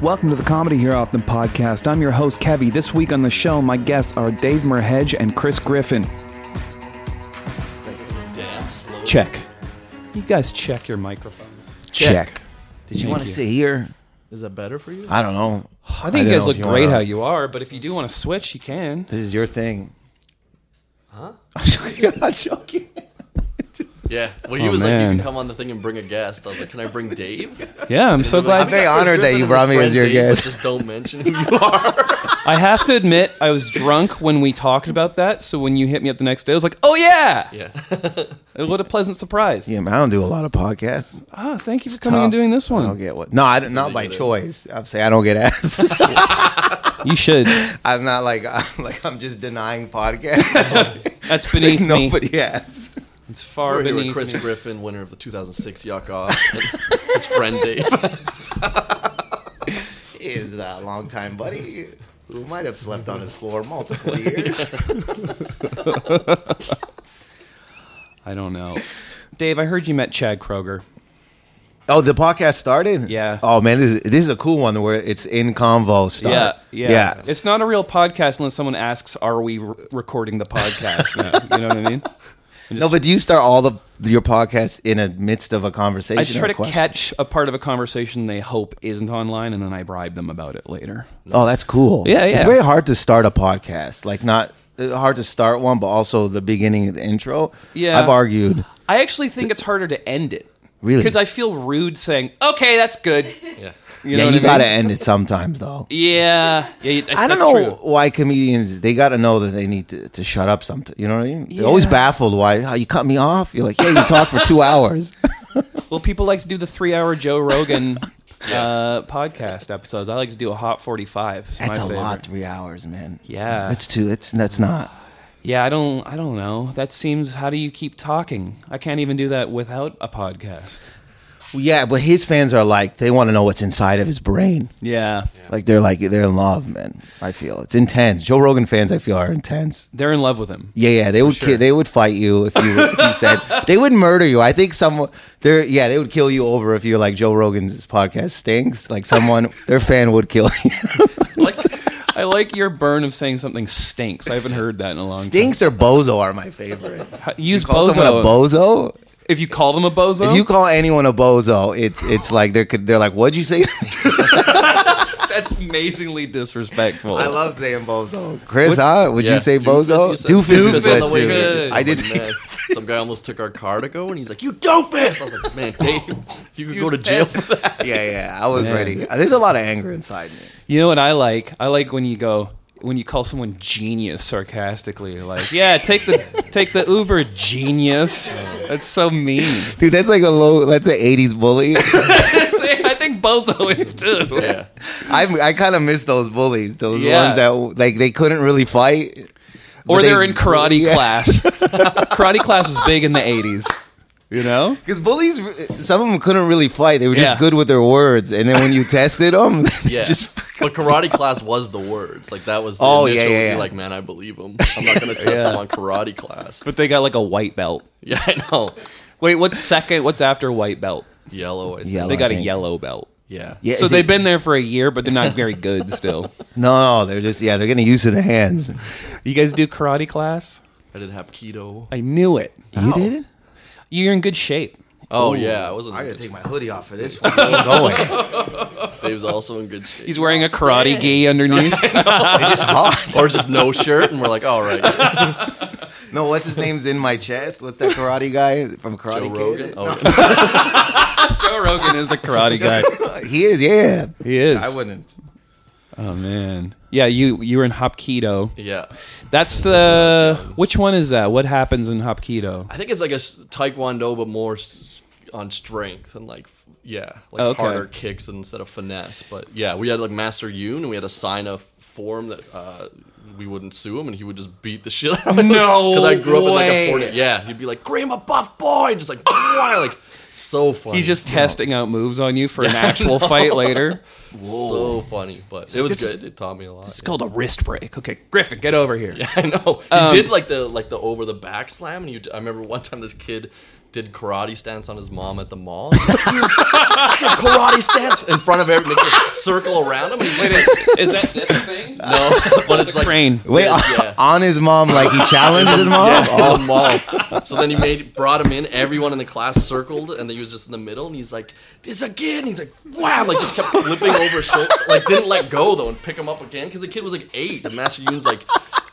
Welcome to the Comedy Here Often podcast. I'm your host, Kevy. This week on the show, my guests are Dave Merheje and Chris Griffin. Check. You guys check your microphones. Check. Did you Thank want to you. sit here? Is that better for you? I don't know. I think I you guys don't know look you great wanna- how you are, but if you do want to switch, you can. This is your thing. Huh? I'm joking. I'm joking. Yeah. Well, he Oh, was like, man. you can come on the thing and bring a guest. I was like, can I bring Dave? Yeah, I'm so glad. I'm very "We got Chris honored that you brought me as your Dave, guest." Just don't mention who you are. I have to admit, I was drunk when we talked about that. So when you hit me up the next day, I was like, "Oh yeah!" yeah. What a pleasant surprise. Yeah, man, I don't do a lot of podcasts. Ah, thank you for coming and Tough. doing this one. I don't one. get what. No, I don't, not by get it. choice. I'm saying I don't get asked. You should. I'm not like I'm like I'm just denying podcasts. That's Like, beneath me. nobody asks. It's far We're here with Chris me. Griffin, winner of the 2006 Yuck Off. and his friend Dave. He is a longtime buddy who might have slept on his floor multiple years. I don't know. Dave, I heard you met Chad Kroeger. Oh, the podcast started. Yeah. Oh man, this is, this is a cool one where it's in convo style. Yeah, yeah, yeah. It's not a real podcast unless someone asks, "Are we re- recording the podcast?" now? You know what I mean? No, but do you start all the your podcasts in a midst of a conversation? I try to question? catch a part of a conversation they hope isn't online, and then I bribe them about it later. Oh, that's cool. Yeah, yeah. It's very hard to start a podcast. Like not uh, hard to start one, but also the beginning of the intro. Yeah. I've argued. I actually think it's harder to end it. Really? Because I feel rude saying, "Okay, that's good." Yeah. You yeah, what you I gotta end it sometimes though. Yeah, yeah. you- I don't that's know True. why comedians they gotta know that they need to, to shut up. Sometimes you know what I mean. They're always baffled why how you cut me off. You're like, yeah, you talk for two hours. Well, people like to do the three-hour Joe Rogan uh, podcast episodes. I like to do a hot forty-five. It's That's my a favorite. lot, three hours, man. Yeah. that's too. It's that's not. Yeah, I don't. I don't know. That seems. How do you keep talking? I can't even do that without a podcast. Yeah, but his fans are like they want to know what's inside of his brain. Yeah, Like they're like they're in love, man. I feel it's intense. Joe Rogan fans, I feel, are intense. they're in love with him. Yeah, yeah, they would ki- they would fight you if you if you said they would murder you. I think someone they're yeah they would kill you over if you're like Joe Rogan's podcast stinks. Like someone their fan would kill you. Like, I like your burn of saying something stinks. I haven't heard that in a long time. stinks or bozo are my favorite. time. Use Call bozo. someone a bozo. If you call them a bozo, If you call anyone a bozo, it's it's like they're they're like, what'd you say? that's amazingly disrespectful. I love saying bozo. Chris, huh? Would Yeah, you say bozo? said- Doofus is Doofus good on the way too. good. I did say man. doofus. Some guy almost took our car to go, and he's like, "You doofus!" I was like, "Man, Dave, you could go was to jail for that." Yeah, yeah. I was Man. ready. There's a lot of anger inside me. You know what I like? I like when you go when you call someone genius sarcastically. Like, yeah, take the take the Uber, genius. That's so mean. Dude, that's like a low. That's an '80s bully. I think bozo is too. Yeah. I I kind of miss those bullies. Those Yeah. ones that like they couldn't really fight, Or they're they- in karate yeah. class. karate class was big in the '80s. You know? Because bullies, uh, some of them couldn't really fight. They were just Yeah. good with their words, and then when you tested them, Yeah. just but karate class was the words. Like that was the Oh, yeah, initial, yeah, you're yeah. like, man, I believe him. I'm not gonna test Yeah. him on karate class. But they got like a white belt. Yeah, I know. Wait, what's second? What's after white belt? Yellow. I think. Yellow. They got a I think. yellow belt. Yeah. yeah. So is they've it- been there for a year, but they're not very good still. no, no. They're just yeah. They're getting used to the hands. You guys do karate class? I did Hapkido. I knew it. You did it. You're in good shape. Oh yeah, I wasn't. I gotta take my hoodie off for this one. Keep going. Dave's also in good shape. He's wearing a karate gi underneath. It's just hot. or just no shirt, and we're like, all right, No, what's his name's in my chest? What's that karate guy from Karate Joe Kid? Rogan. Oh, Joe Rogan is a karate guy. He is. Yeah. He is. I wouldn't. Oh man. Yeah, you you were in Hapkido. yeah. That's the which one is that? What happens in Hapkido? I think it's like a s- taekwondo, but more s- on strength and like f- yeah, like Okay. harder kicks instead of finesse. But yeah, we had like Master Yoon, and we had to sign a f- form that uh, we wouldn't sue him, and he would just beat the shit out of us. No because I grew up in like way. a 40, yeah. He'd be like, Grandma buff boy," just like "Boy," like so funny. He's just testing out moves on you for an actual fight later. so funny, but it was This good. It taught me a lot. It's called a wrist break. Okay, Griffin, get over here. Yeah, I know. He Um, did like the like the over the back slam, and you. I remember one time this kid did karate stance on his mom at the mall. He's like, did karate stance in front of everyone, makes a circle around him. And he just, Is that this thing? no, but it's like crane. Wait, Yeah, on, his mom, like he challenged his mom. Yeah, Oh, the mall. So then he made brought him in. Everyone in the class circled, and then he was just in the middle. And he's like, "This again." He's like, "Wow!" Like just kept flipping over his shoulder. Like didn't let go though, and pick him up again because the kid was like eight. And Master Yoon's like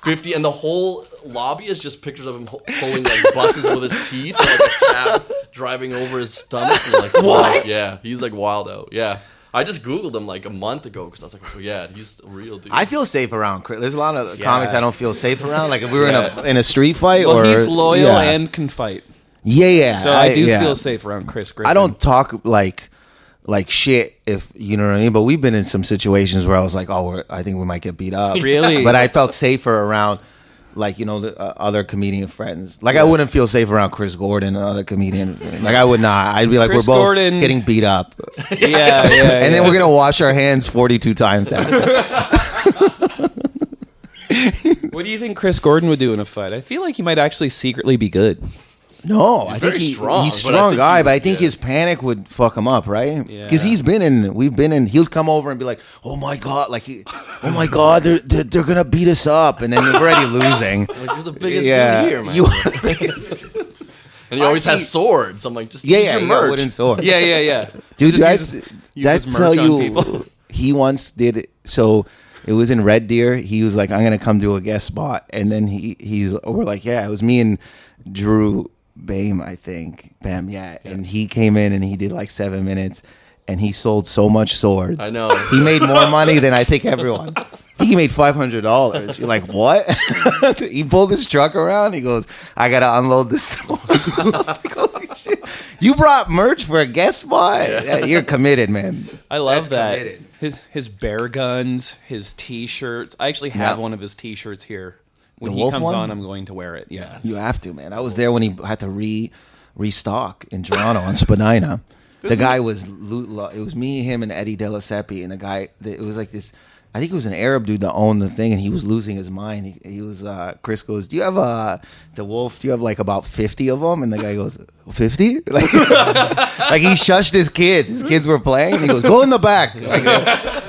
fifty, and the whole lobby is just pictures of him ho- pulling like buses with his teeth, and, like a cab driving over his stomach. And like, what? Yeah, he's like wild out. Yeah. I just googled him like a month ago because I was like, oh, yeah, he's a real dude. I feel safe around Chris. There's a lot of comics I don't feel safe around. Like if we were in a in a street fight Well, or he's loyal yeah. and can fight. yeah, yeah. So I, do yeah. feel safe around Chris Griffin. I don't talk like like shit if you know what I mean. But we've been in some situations where I was like, oh, we're, I think we might get beat up. Really? But I felt safer around. Like you know, the uh, other comedian friends. Like I wouldn't feel safe around Chris Gordon, another comedian. Like I would not. I'd be like, Chris we're both Gordon- getting beat up, Yeah, yeah. and then we're gonna wash our hands forty-two times after. What do you think Chris Gordon would do in a fight? I feel like he might actually secretly be good. No, I think very he, strong, he's but I strong think guy, he- but I think yeah. his panic would fuck him up, right? Yeah. Because he's been in, we've been in. He'll come over and be like, "Oh my god, like, he, oh my god, they're, they're they're gonna beat us up," and then you're already losing. like, you're the biggest yeah, dude here, man. You, and he always I has swords. I'm like, just yeah, use yeah, your you got merch. wooden sword. Yeah, yeah, yeah. dude. Just That's uses- that's uses merch on you. people. He once did it. So it was in Red Deer. He was like, "I'm gonna come do a guest spot," and then he he's we're like, "Yeah." It was me and Drew Bame, I think. Bam, yeah. And he came in and he did like seven minutes, and he sold so much swords. I know. He made more money than I think everyone. I think he made five hundred dollars. You're like, what? he pulled his truck around. He goes, "I gotta unload the swords." Like, Holy shit! You brought merch for a guest spot. Yeah, You're committed, man. I love That's that. committed. His his bear guns, his T-shirts. I actually have Yeah. one of his T-shirts here. When The he wolf comes one? on, I'm going to wear it. Yeah. You have to, man. I was there when he had to re restock in Toronto on Spadina. The guy was lo- lo- it was me, him, and Eddie Delasepi, and the guy. It was like this. I think it was an Arab dude that owned the thing, and he was losing his mind. He, he was. Uh, Chris goes, "Do you have uh, the wolf? Do you have like about fifty of them?" And the guy goes, 50? Like, like he shushed his kids. His kids were playing. He goes, "Go in the back." Like,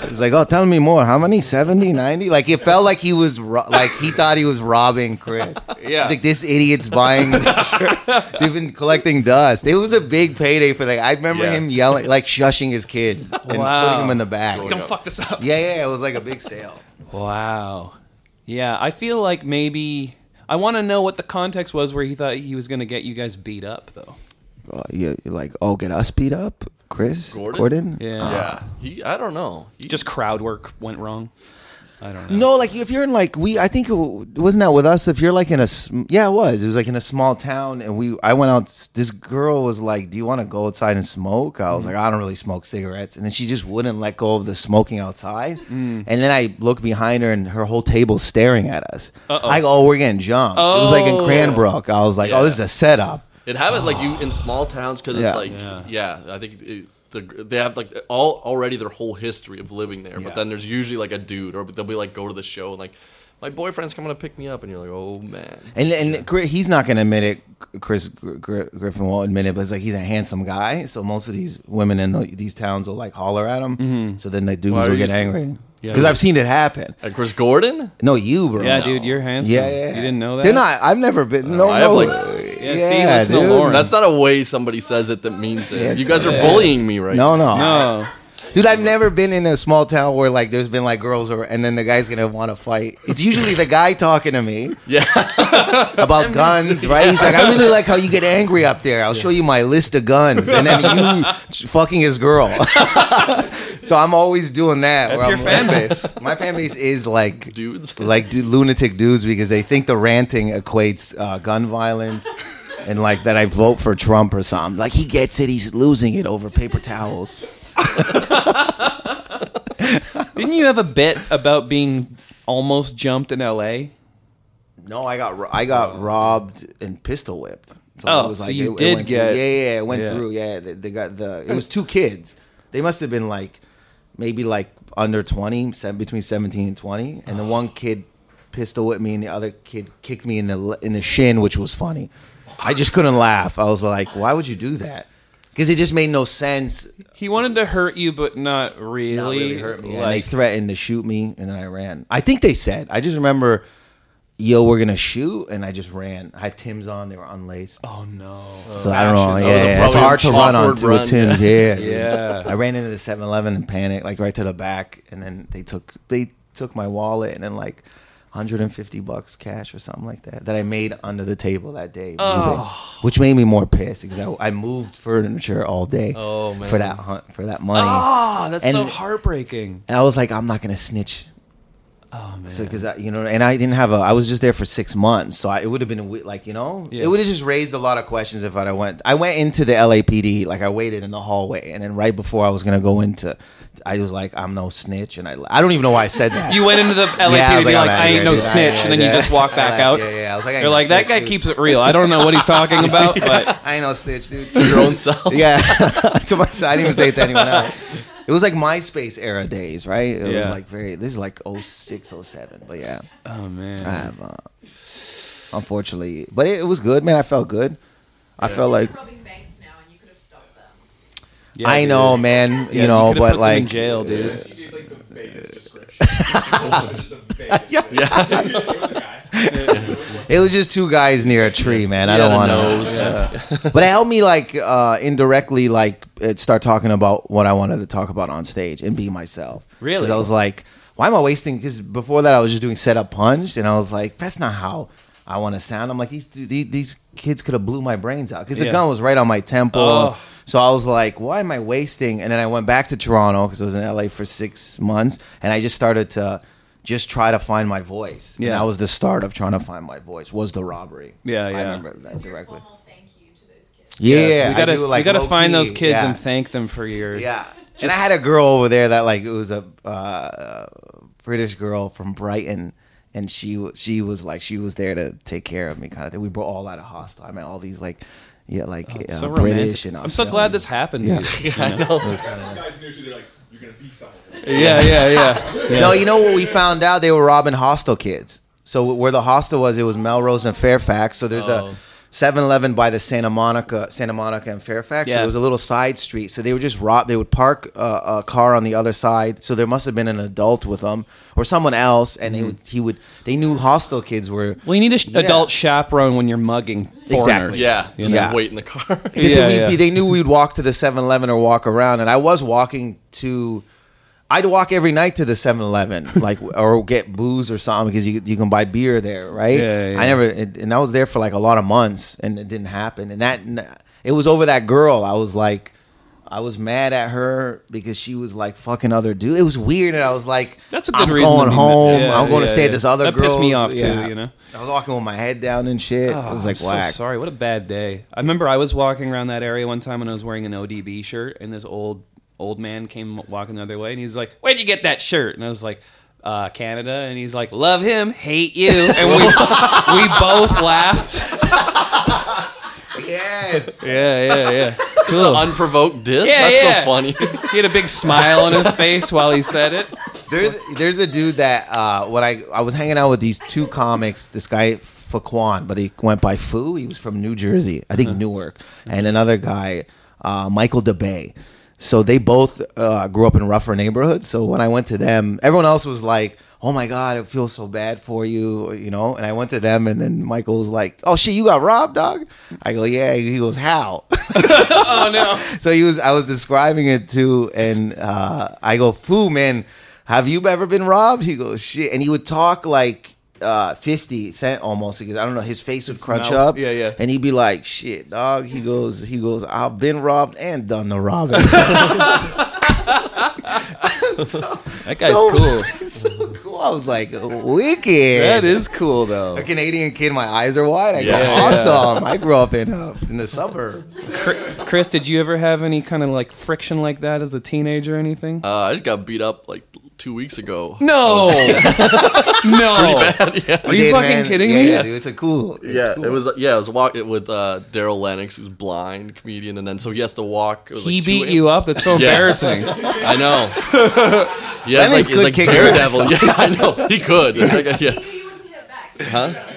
He's like, "Oh, tell me more. How many? 70, 90? Like it felt like he was ro- like he thought he was robbing Chris. Yeah. He's like, "This idiot's buying." this shirt. They've been collecting dust. It was a big payday for that. I remember Yeah. him yelling, like shushing his kids and putting them in the back. Don't fuck this up. Yeah, yeah, it was like a big sale. Wow. Yeah, I feel like maybe I want to know what the context was where he thought he was going to get you guys beat up, though. Uh, you you're like, oh, get us beat up, Chris Gordon? Yeah. Uh, yeah, he. I don't know. He, Just crowd work went wrong. I don't know. No, like if you're in like we, I think it w- wasn't that with us. If you're like in a, sm- yeah, it was. It was like in a small town, and we. I went out. This girl was like, "Do you want to go outside and smoke?" I was mm. like, "I don't really smoke cigarettes," and then she just wouldn't let go of the smoking outside. Mm. And then I looked behind her, and her whole table's staring at us. I go, "Oh, we're getting jumped." It was like in Oh. Cranbrook. I was like, Yeah. "Oh, this is a setup." It have it like you ah. in small towns because Yeah. it's like yeah. I think it, the, they have like all already their whole history of living there. Yeah. But then there's usually like a dude or they'll be like go to the show and like my boyfriend's coming to pick me up and you're like oh man. And and Chri- he's not gonna admit it. Chris Gr- Gr- Griffin won't admit it, but it's like he's a handsome guy. So most of these women in the, these towns will like holler at him. Mm-hmm. So then the dudes Why are will you get saying- angry Yeah. Because I've seen it happen. And Chris Gordon. No, you, bro. Yeah, No. dude, you're handsome. Yeah, yeah. You didn't know that? They're not. I've never been. No, I have, no. like- Yeah, see, listen to Lauren. That's not a way somebody says it that means it. Yeah, you guys are yeah. bullying me right No, no, No. Dude, I've never been in a small town where like there's been like girls or and then the guy's gonna want to fight. It's usually the guy talking to me Yeah. about guns, right? He's like, I really like how you get angry up there. I'll show you my list of guns, and then you fucking his girl. so I'm always doing that. That's your I'm fan like- base. My fan base is like Dudes. like du- lunatic dudes because they think the ranting equates uh, gun violence. And like that, I vote for Trump or something. Like he gets it, he's losing it over paper towels. Didn't you have a bit about being almost jumped in L.A.? No, I got I got oh. robbed and pistol whipped. So Oh, so you did went get- through. yeah, yeah, yeah, it went Yeah. through. Yeah, they, they got the. It was two kids. They must have been like maybe like under twenty, between seventeen and twenty, and the oh. one kid pistol whipped me, and the other kid kicked me in the in the shin, which was funny. I just couldn't laugh. I was like, "Why would you do that?" Because it just made no sense. He wanted to hurt you, but not really. Not really hurt me. and they threatened to shoot me, and then I ran. I think they said. I just remember, "Yo, we're gonna shoot," and I just ran. I had Tim's on; they were unlaced. oh no. So I don't know. Fashion. Yeah, was a- it's hard to run on run. with Tim's. Yeah. Yeah. I ran into the 7-Eleven and panicked, like right to the back, and then they took they took my wallet and then like 150 bucks cash or something like that that I made under the table that day, moving, which made me more pissed because I, I moved furniture all day Oh, man. for that hunt for that money, Ah, that's And- so heartbreaking. and I was like, I'm not gonna snitch. Oh man. So because you know, and I didn't have a, I was just there for six months, so I, it would have been like you know, Yeah. it would have just raised a lot of questions if I'd have went. I went into the LAPD, like I waited in the hallway, and then right before I was gonna go into, I was like, I'm no snitch, and I, I don't even know why I said that. you went into the LAPD Yeah, I like, like, I'm I ain't no. I snitch, and then you just walk back like- out. yeah, yeah, I was like, I You're no like, that guy dude." keeps it real. I don't know what he's talking about, but I ain't no snitch, dude. To your own self. yeah, to myself. I didn't even say it to anyone else. It was like MySpace era days, right? It was Yeah. like very. This is like 06, 07. But yeah. oh man. I have, uh, unfortunately, but it, it was good, man. I felt good. I felt like robbing banks now, and you could have stopped them. Yeah, I dude. know, man. Yeah, you know, could've but put them like in jail, dude. He gave like the vaguest description. Just the vaguest description. It was a guy. It was just two guys near a tree, man. I don't want to. But it helped me like uh, indirectly, like uh, start talking about what I wanted to talk about on stage and be myself. Really? I was like, why am I wasting? Because before that, I was just doing set up punch, and I was like, that's not how. I want to sound. I'm like these these, these kids could have blew my brains out because the Yeah. gun was right on my temple. Oh. So I was like, why am I wasting? And then I went back to Toronto because I was in LA for six months, and I just started to just try to find my voice. And Yeah. that was the start of trying to find my voice. Was the robbery? Yeah, yeah. I remember that directly. formal thank you to those kids. Yeah, we gotta do, we gotta find low-key, those kids yeah. and thank them for your Yeah, and I had a girl over there that like it was a uh, British girl from Brighton, and she she was like she was there to take care of me, kind of thing. We were all at a hostel. I met all these like yeah, like uh, so British romantic. and I'm so glad this happened. Yeah, you. I know. These guys knew too. They're like, you're gonna be someone. Yeah, yeah, yeah. yeah. No, you know what we found out? They were robbing hostel kids. So where the hostel was, it was Melrose and Fairfax. So there's Oh. a 7-Eleven by the Santa Monica, Santa Monica and Fairfax. So Yeah. it was a little side street. So they would just rob. They would park a, a car on the other side. So there must have been an adult with them or someone else, and they mm-hmm. would, he would. They knew hostel kids were. Well, you need an sh- Yeah. adult chaperone when you're mugging foreigners. Exactly. Yeah. You know? Yeah. wait in the car. Yeah, we'd yeah. Be, they knew we'd walk to the 7-Eleven or walk around, and I was walking to. I'd walk every night to the 7-Eleven, like or get booze or something because you you can buy beer there, right? Yeah, yeah. I never, and I was there for like a lot of months, and it didn't happen. And that it was over that girl. I was like, I was mad at her because she was like fucking other dude. It was weird, and I was like, That's a good I'm reason going home. Yeah, I'm going to stay yeah. at this other That girl. pissed me off, too, you know? I was walking with my head down and shit. Oh, it was oh, like I'm whack. So sorry. What a bad day. I remember I was walking around that area one time when I was wearing an ODB shirt, and this old old man came walking the other way, and he's like, "Where'd you get that shirt?" And I was like. Uh, Canada, and he's like, "Love him, hate you," and we we both laughed. Yes. Yeah, yeah, yeah. Just an unprovoked diss. Yeah, That's yeah. so funny. he had a big smile on his face while he said it. There's there's a dude that uh, when I I was hanging out with these two comics, this guy Faquan, but he went by Fu. He was from New Jersey, I think Newark, and another guy, uh, Michael DeBay. So they both uh, grew up in rougher neighborhoods. So when I went to them, everyone else was like, "Oh my god, it feels so bad for you," you know. And I went to them, and then Michael was like, "Oh shit, you got robbed, dog." I go, "Yeah." He goes, "How?" Oh no! so he was I was describing it too, and uh, I go, "Foo, man, have you ever been robbed?" He goes, "Shit," and he would talk like uh, fifty cent almost because I don't know his face would crunch mouth, up, yeah, yeah. and he'd be like, "Shit, dog." He goes, "He goes, I've been robbed and done the robbing." That guy's So- cool. so cool. I was like, "Wicked." That is cool though. A Canadian kid, my eyes are wide. I go, Yeah, yeah. awesome. I grew up in uh, in the suburbs. Chris, did you ever have any kind of like friction like that as a teenager or anything? Uh, I just got beat up like two weeks ago. no, no. Are you Did, fucking man. kidding yeah, me? Yeah, dude, it's a cool. it's Yeah, cool. it was. Yeah, it was walking with uh, Darryl Lenox, who's blind comedian, and then so he has to walk. It was He like 2 beat a.m. you up. That's so Yeah. embarrassing. I know. Yeah, Lennox it's like, could like kick your ass Daredevil. Yeah, I know. He could. Like, yeah. He knew you in Huh?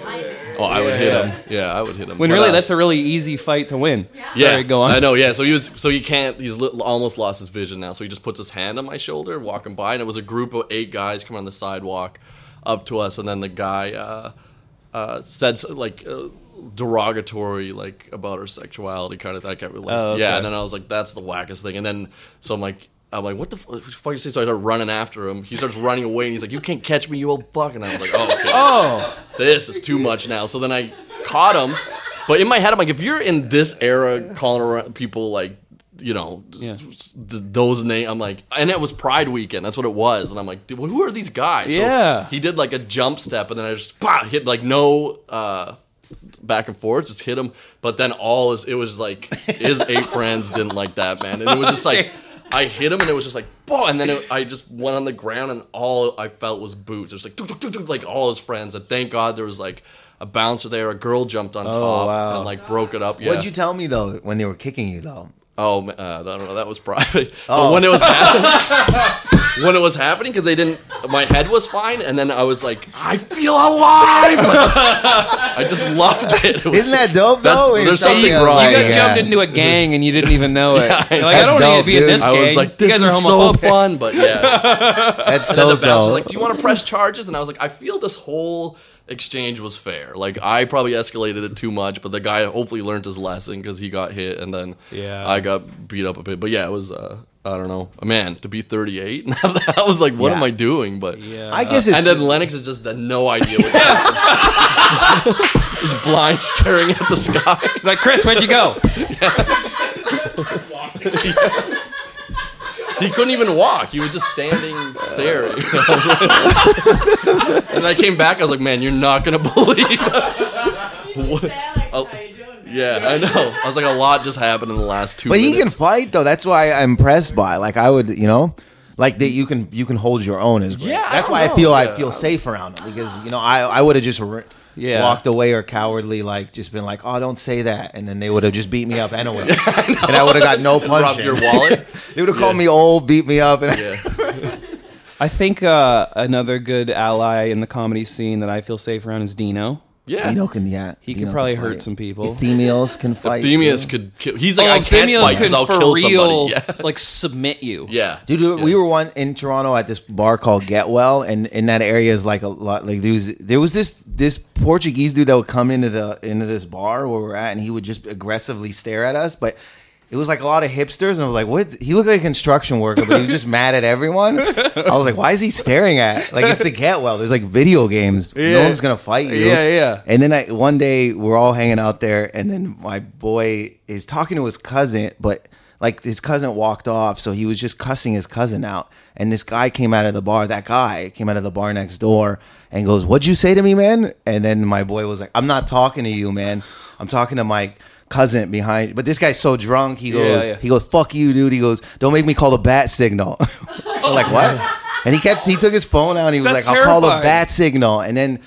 Oh, I would hit him. Yeah, I would hit him. When But, really, uh, that's a really easy fight to win. Yeah. Sorry, go on. I know. Yeah. So he was. So he can't. He's li- almost lost his vision now. So he just puts his hand on my shoulder, walking by, and it was a group of eight guys coming on the sidewalk up to us, and then the guy uh, uh, said s- like. Uh, derogatory like about her sexuality kind of thing. I can't really, Oh, okay. yeah and then I was like that's the wackest thing and then so I'm like I'm like what the fu- fuck you say so I start running after him he starts running away and he's like you can't catch me you old fuck and I was like oh okay Oh, this is too much now. So then I caught him, but in my head, I'm like, if you're in this era calling around people like, you know, Yeah. th- those names, I'm like, and it was Pride weekend. That's what it was. And I'm like, who are these guys? So Yeah. he did like a jump step, and then I just bah, hit like no. uh Back and forth, just hit him. But then all is it was like his eight friends didn't like that man, and it was just like I hit him, and it was just like, boom, and then it, I just went on the ground, and all I felt was boots. It was like, tuk, tuk, tuk, tuk, like all his friends, and thank God there was like a bouncer there. A girl jumped on top wow. and like broke it up. Yeah. What'd you tell me though when they were kicking you though? Oh, ma- uh, I don't know. That was private. Oh. But when it was happening, when it was happening, because they didn't, my head was fine, and then I was like, I feel alive. I just loved it. It was- Isn't that dope That's- though? There's you're something me, wrong. you got yeah. jumped into a gang and you didn't even know it. Yeah, You're like, I that's don't need dope, to be in dude. this I gang. was like, you this guys are is so homophobic. fun, but yeah. That's And so the bouncer so. like, "Do you want to press charges?" And I was like, "I feel this whole exchange was fair. Like I probably escalated it too much, but the guy hopefully learned his lesson because he got hit, and then Yeah. I got beat up a bit. But yeah, it was uh, I don't know, man, to be 38, I was like, what Yeah. am I doing? But Yeah. I guess uh, it's and then Lenox is just had no idea what happened. just blind staring at the sky. He's like, Chris, where'd you go? He couldn't even walk. He was just standing staring. and I came back. I was like, "Man, you're not gonna believe." What- They're like, how you doing, man? Yeah, I know. I was like, a lot just happened in the last two. But he can fight though. That's why I'm impressed by. Like I would, you know, like that you can you can hold your own is great. Yeah, that's don't why I know. feel I feel safe around him because you know I I would have just r Yeah. walked away or cowardly like just been like oh don't say that and then they would have just beat me up anyway and I would have got no Rob punch. your wallet. They would have called me old, beat me up, and Yeah. I think uh, another good ally in the comedy scene that I feel safe around is Dino. Yeah. Dino can yeah. He Dino could probably can hurt fight. some people. Ephemios can fight. Themius too. could kill. He's like, oh, I can't Themios fight because could I'll for kill real, somebody. Yeah. like submit you. Yeah. Dude, we were one in Toronto at this bar called Get Well, and in that area is like a lot. Like there was, there was this this Portuguese dude that would come into the into this bar where we're at, and he would just aggressively stare at us. But it was like a lot of hipsters, and I was like, "What?" He looked like a construction worker, but he was just mad at everyone. I was like, "Why is he staring at?" Like it's the Get Well. There's like video games. No one's gonna fight you. Yeah, yeah. And then I one day we're all hanging out there, and then my boy is talking to his cousin, but like his cousin walked off, so he was just cussing his cousin out. And this guy came out of the bar. That guy came out of the bar next door and goes, "What'd you say to me, man?" And then my boy was like, "I'm not talking to you, man. I'm talking to my." Cousin behind but this guy's so drunk he goes yeah. he goes fuck you dude. He goes don't make me call the bat signal. We're like what? And he kept he took his phone out and he was That's like i'll call the bat signal. And then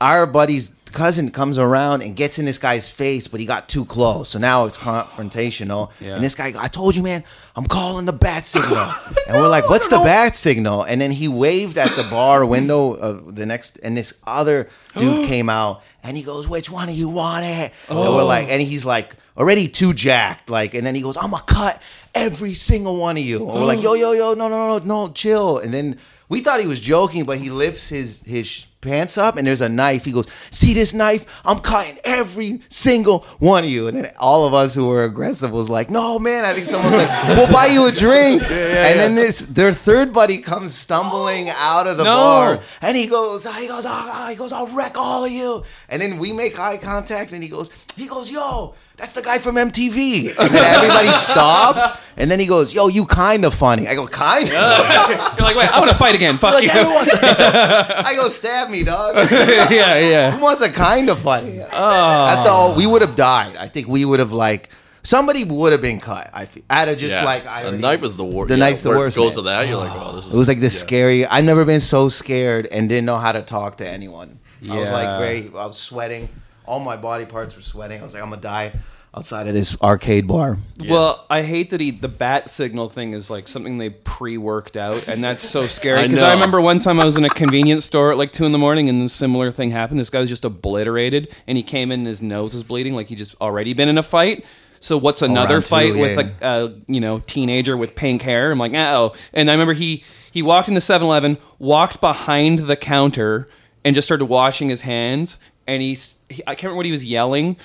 our buddy's cousin comes around and gets in this guy's face, but he got too close. So now it's confrontational. Yeah. And this guy, I told you, man, I'm calling the bat signal. and we're like, what's the bat signal? And then he waved at the bar window of the next, and this other dude came out and he goes, which one of you want it? And we're oh. like, and he's like, already too jacked. Like, and then he goes, I'm gonna cut every single one of you. And we're like, oh. yo, yo, yo, no, no, no, no, chill. And then we thought he was joking, but he lifts his his pants up and there's a knife. He goes, "See this knife? I'm cutting every single one of you." And then all of us who were aggressive was like, "No, man! I think someone's like, we'll buy you a drink." and then this their third buddy comes stumbling out of the No. bar, and he goes, he goes, oh, he goes, "I'll wreck all of you." And then we make eye contact, and he goes, he goes, "Yo." That's the guy from MTV. And then everybody stopped. And then he goes, Yo, you kind of funny. I go, Kind of? You're like, wait, I want to fight again. Fuck you. I go, Stab me, dog. yeah, yeah. Who wants a kind of funny? Oh. That's all. We would have died. I think we would have like somebody would have been cut. I feel out of just Yeah. like I the already- knife is the worst. The knife's the worst, Goes man. to that, you're like, oh, this is. It was like this yeah. scary. I've never been so scared and didn't know how to talk to anyone. I was like Yeah. very. I was sweating. All my body parts were sweating. I was like, I'm gonna die. outside of this arcade bar. Well, I hate that he the bat signal thing is like something they pre-worked out, and that's so scary. Because I, know. remember one time I was in a convenience store at like two in the morning, and a similar thing happened. This guy was just obliterated, and he came in, and his nose was bleeding, like he just already been in a fight. So what's another round two, fight yeah, with like a you know teenager with pink hair? I'm like, oh. And I remember he he walked into 7-Eleven, walked behind the counter, and just started washing his hands. And he's he, I can't remember what he was yelling,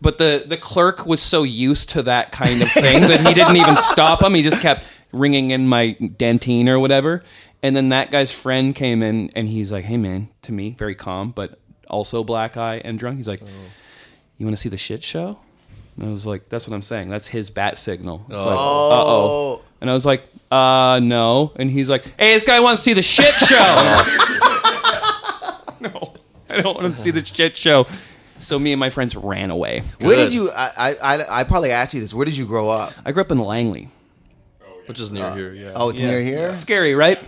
but the the clerk was so used to that kind of thing that he didn't even stop him. He just kept ringing in my Dentyne or whatever. And then that guy's friend came in and he's like, "Hey man," to me, very calm, but also black eye and drunk. He's like, "You want to see the shit show?" And I was like, "That's what I'm saying. That's his bat signal." It's like, "Uh oh." And I was like, "Uh, no." And he's like, "Hey, this guy wants to see the shit show." no, I don't want to see the shit show. So me and my friends ran away. Where did you? I, I I I probably asked you this. Where did you grow up? I grew up in Langley. Oh, which is near uh, here. Yeah. Oh, it's near here. Scary, right?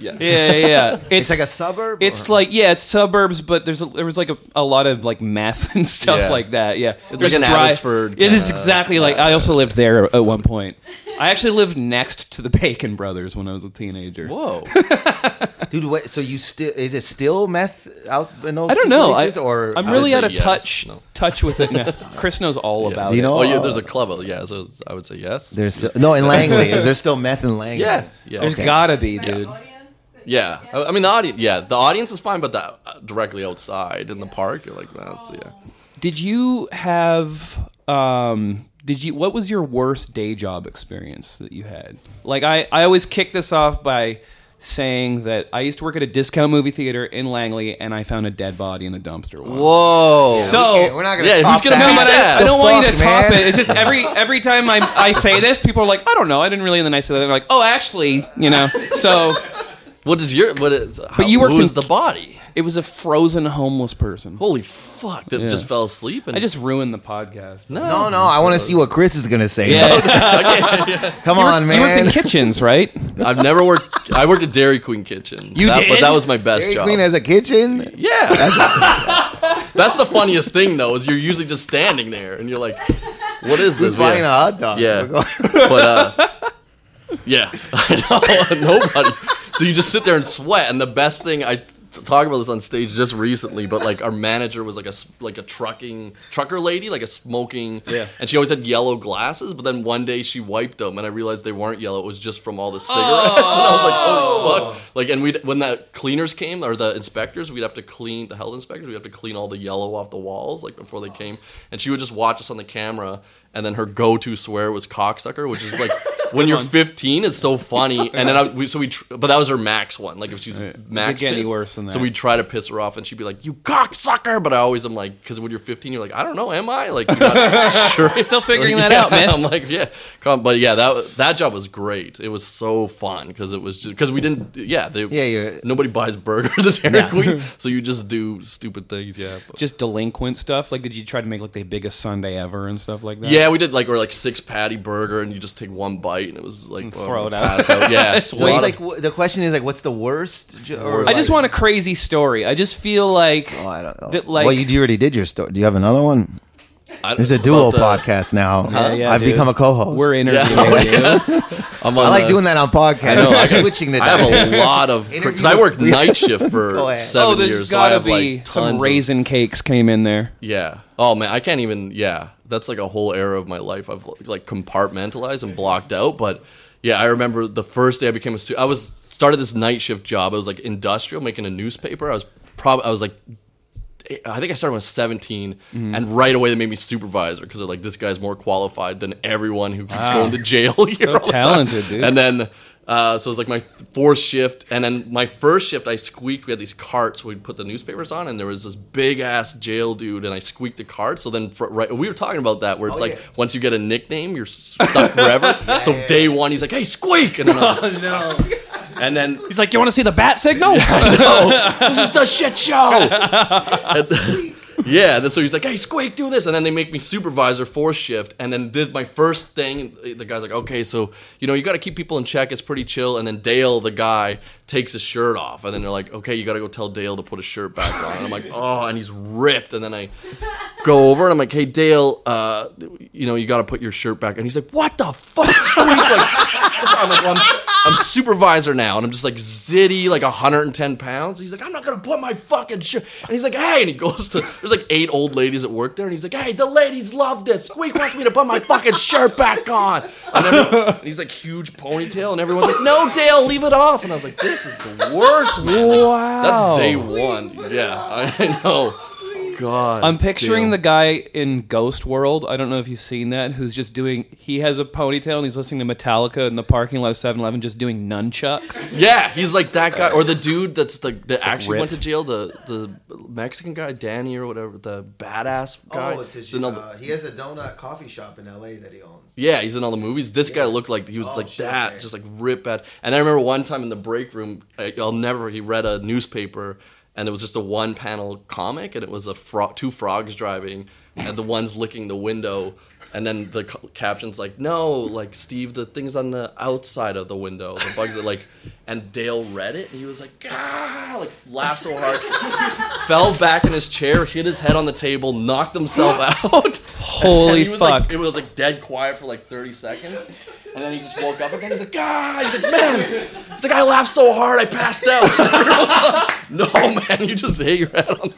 Yeah. Yeah, yeah. yeah. It's, It's like a suburb. It's or- like yeah, it's suburbs, but there's a, there was like a, a lot of like meth and stuff Yeah. like that. Yeah, It's There's like an dry- Abbotsford It is kinda- exactly like I also lived there at one point. I actually lived next to the Bacon Brothers when I was a teenager. Whoa. dude. What, so you still? Is it still meth out in those? I don't two know. I, places, or I'm really out of yes. touch No. touch with it. No, Chris knows all about Do you it. know? Oh, yeah. There's a club. uh, Yeah. So I would say yes. There's still, no in Langley. Is there still meth in Langley? Yeah. Yeah. There's Okay. gotta be, dude. Audience Yeah, I I mean the audience. Yeah, the audience is fine, but the, uh, directly outside in the park, you're like, that's yeah. Did you have um did you what was your worst day job experience that you had? Like I I always kick this off by saying that I used to work at a discount movie theater in Langley and I found a dead body in the dumpster once. Whoa. So Okay, we're not gonna Yeah, who's gonna that. be but I, I don't want you to fuck, top man? it. It's just every every time I I say this, people are like, I don't know, I didn't really. And then I say that, they're like, oh, actually, you know. So what is your what is? How, you worked who is in- the body? it was a frozen homeless person. Holy fuck! That Yeah. just fell asleep. And I just ruined the podcast. no, No, no. I want to see what Chris is gonna say. Yeah, Come on, you worked in man. kitchens, right? I've never worked. I worked at Dairy Queen kitchen. You that, But did? that was my best job. Dairy job. Queen has a kitchen. yeah. That's the funniest thing though. Is you're usually just standing there and you're like, what is this? Who's this? buying a Yeah. hot dog? Yeah. but uh, yeah, I know nobody. So you just sit there and sweat. And the best thing I talk about this on stage just recently, but like our manager was like a like a trucking trucker lady, like a smoking. Yeah. And she always had yellow glasses, but then one day she wiped them, and I realized they weren't yellow. It was just from all the cigarettes. and I was like, oh, oh. fuck! Like, and we when the cleaners came or the inspectors, we'd have to clean the health inspectors. We'd have to clean all the yellow off the walls, like before they came. And she would just watch us on the camera. And then her go-to swear was cocksucker, which is like when you're 15 is so funny. And then I, we, so we, tr- but that was her max one. Like if she's max, get any pissed. worse than that. So we try to piss her off, and she'd be like, "You cocksucker!" But I always am like, because when you're 15, you're like, I don't know, am I? Like, you're not sure. Still figuring that Yeah, out, miss. I'm like, yeah, come, but yeah, that that job was great. It was so fun because it was just because we didn't, yeah, they, Yeah, you're- nobody buys burgers at Dairy Queen, so you just do stupid things, yeah. but- Just delinquent stuff. Like, did you try to make like the biggest Sunday ever and stuff like that? yeah, we did like or like six patty burger, and you just take one bite, and it was like well, throw it out. pass out. Yeah, It's So So a it's of- like w- the question is like, what's the worst? jo- Or I just want a crazy story. I just feel like Oh, I don't know. that, like well, you, you already did your story. Do you have another one? I- This is a duo the- podcast now. Yeah, yeah, I've dude. become a co-host. we're interviewing Yeah. you. I'm I like the- doing that on podcasts. know, I- switching the. I have a lot of because I worked night shift for Go ahead. seven oh, there's years, so I gotta have be like some tons of- raisin cakes came in there. Yeah. Oh man, I can't even. Yeah, that's like a whole era of my life. I've like compartmentalized and blocked out. But yeah, I remember the first day I became a student. I was started this night shift job. I was like industrial, making a newspaper. I was probably I was like. I think I started when I was 17, Mm-hmm. and right away they made me supervisor because they're like, this guy's more qualified than everyone who keeps going to jail here. all the time." talented, dude. And then, uh, so it was like my fourth shift, and then my first shift, I squeaked. We had these carts we'd put the newspapers on, and there was this big ass jail dude, and I squeaked the cart. So then, for, right, we were talking about that, where it's Oh, like yeah. once you get a nickname, you're stuck forever. so day one, he's like, "Hey, squeak!" And then, I'm like, and then He's like, "You want to see the bat signal?" no, this is the shit show. And- yeah, so he's like, "Hey, Squeak, do this," and then they make me supervisor for shift, and then this my first thing. The guy's like, "Okay, so you know you got to keep people in check. It's pretty chill." And then Dale, the guy, takes his shirt off, and then they're like, "Okay, you got to go tell Dale to put his shirt back on." And I'm like, "Oh," and he's ripped, and then I. go over and I'm like, "Hey Dale, uh, you know you got to put your shirt back." And he's like, "What the fuck?" Squeak? like, I'm like, well, I'm, I'm supervisor now, and I'm just like zitty, like 110 pounds. He's like, "I'm not gonna put my fucking shirt." And he's like, "Hey," and he goes to there's like eight old ladies at work there, and he's like, "Hey, the ladies love this. Squeak wants me to put my fucking shirt back on." And, everyone- and he's like huge ponytail, and everyone's like, "No, Dale, leave it off." And I was like, "This is the worst." Man. Wow. That's day one. Yeah, I know. God. I'm picturing damn. the guy in Ghost World. I don't know if you've seen that. Who's just doing? He has a ponytail and he's listening to Metallica in the parking lot of 7-Eleven, just doing nunchucks. Yeah, he's like that guy, or the dude that's the that actually went to jail, the the Mexican guy, Danny or whatever, the badass guy. Oh, it's his, He's in all the- uh, he has a donut coffee shop in L.A. that he owns. yeah, he's in all the movies. This guy looked like he was Oh, like shit, that, man. just like rip bad. And I remember one time in the break room, I, I'll never. He read a newspaper, and it was just a one panel comic, and it was a fro- two frogs driving, and the one's licking the window. And then the ca- caption's like, "No, like Steve, the thing's on the outside of the window. The bugs are like." And Dale read it, and he was like, "Ah!" Like laughed so hard, fell back in his chair, hit his head on the table, knocked himself out. Holy And he was fuck. Like, it was like dead quiet for like 30 seconds. And then he just woke up again. He's like, ah, he's like, man, he's like, I laughed so hard, I passed out. No, man, you just hit your head on.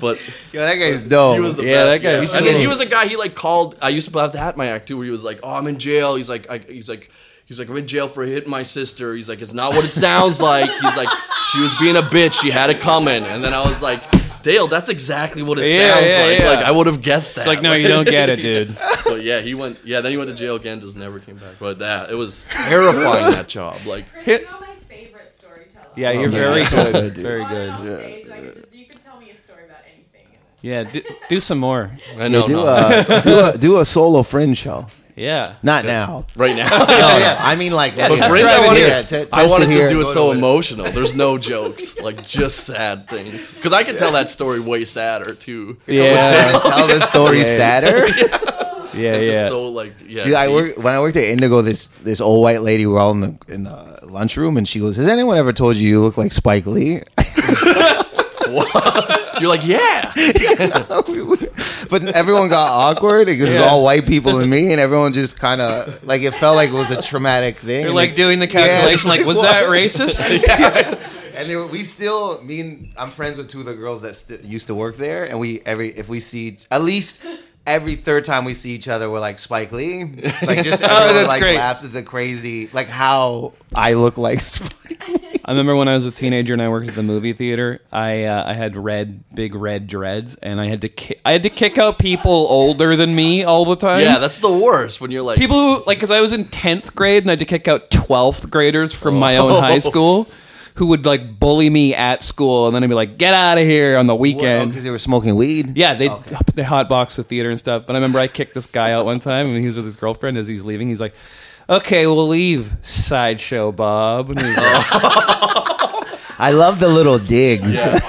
But Yo, that guy's dope. he was the Yeah, best. that guy's And then he was a guy. He like called. I used to have that at my act too, where he was like, "Oh, I'm in jail." He's like, I, "He's like, he's like, I'm in jail for hitting my sister." He's like, "It's not what it sounds like." He's like, "She was being a bitch. She had it coming." And then I was like, "Dale, that's exactly what it Yeah, sounds yeah, like." yeah. Like I would have guessed that. It's like, no, you don't get it, dude. But yeah, he went. Yeah, then he went to jail again. Just never came back. But yeah, it was terrifying that job. Like, Chris, Hit- you're my favorite storyteller. Yeah, you're man. very Yeah. good. Dude. Very Come good. on stage, I could just, you could tell me a story about anything. Yeah, do, do some more. I know, do, no. a, do a do a solo fringe show. Yeah. Not now. right now. No, no, I mean like Yeah, later. test Fringe, I want. Yeah, to. te- I want to just here. do it Go so to emotional. There's no jokes, like just sad things. Because I could tell that story way sadder too. Yeah. Tell the story Yeah. sadder. Yeah, Just yeah. so like yeah. Dude, I work when I worked at Indigo. This this old white lady. we're all in the in the lunchroom, and she goes, "Has anyone ever told you you look like Spike Lee?" You're like yeah. but everyone got awkward because it's all white people and me, and everyone just kind of like it felt like it was a traumatic thing. You're And like it- doing the Yeah, calculation, like, was that racist? And they were, we still, me and I'm friends with two of the girls that st- used to work there, and we every if we see at least every third time we see each other, we're like Spike Lee, like just oh, everyone Oh, that's like great. laughs at the crazy, like how I look like Spike. Lee. I remember when I was a teenager and I worked at the movie theater. I uh, I had red, big red dreads, and I had to ki- I had to kick out people older than me all the time. Yeah, that's the worst when you're like people who like because I was in tenth grade and I had to kick out twelfth graders from my own high school, who would like bully me at school, and then I'd be like, "Get out of here" on the weekend. because they were smoking weed. Yeah, they Okay. they hotbox the theater and stuff. But I remember I kicked this guy out one time, and he was with his girlfriend. As he's leaving, he's like, "Okay, we'll leave, sideshow Bob." And he like, I love the little digs. Yeah,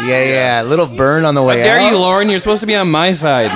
yeah, little burn on the way out. How "Dare out. you, Lauren? You're supposed to be on my side."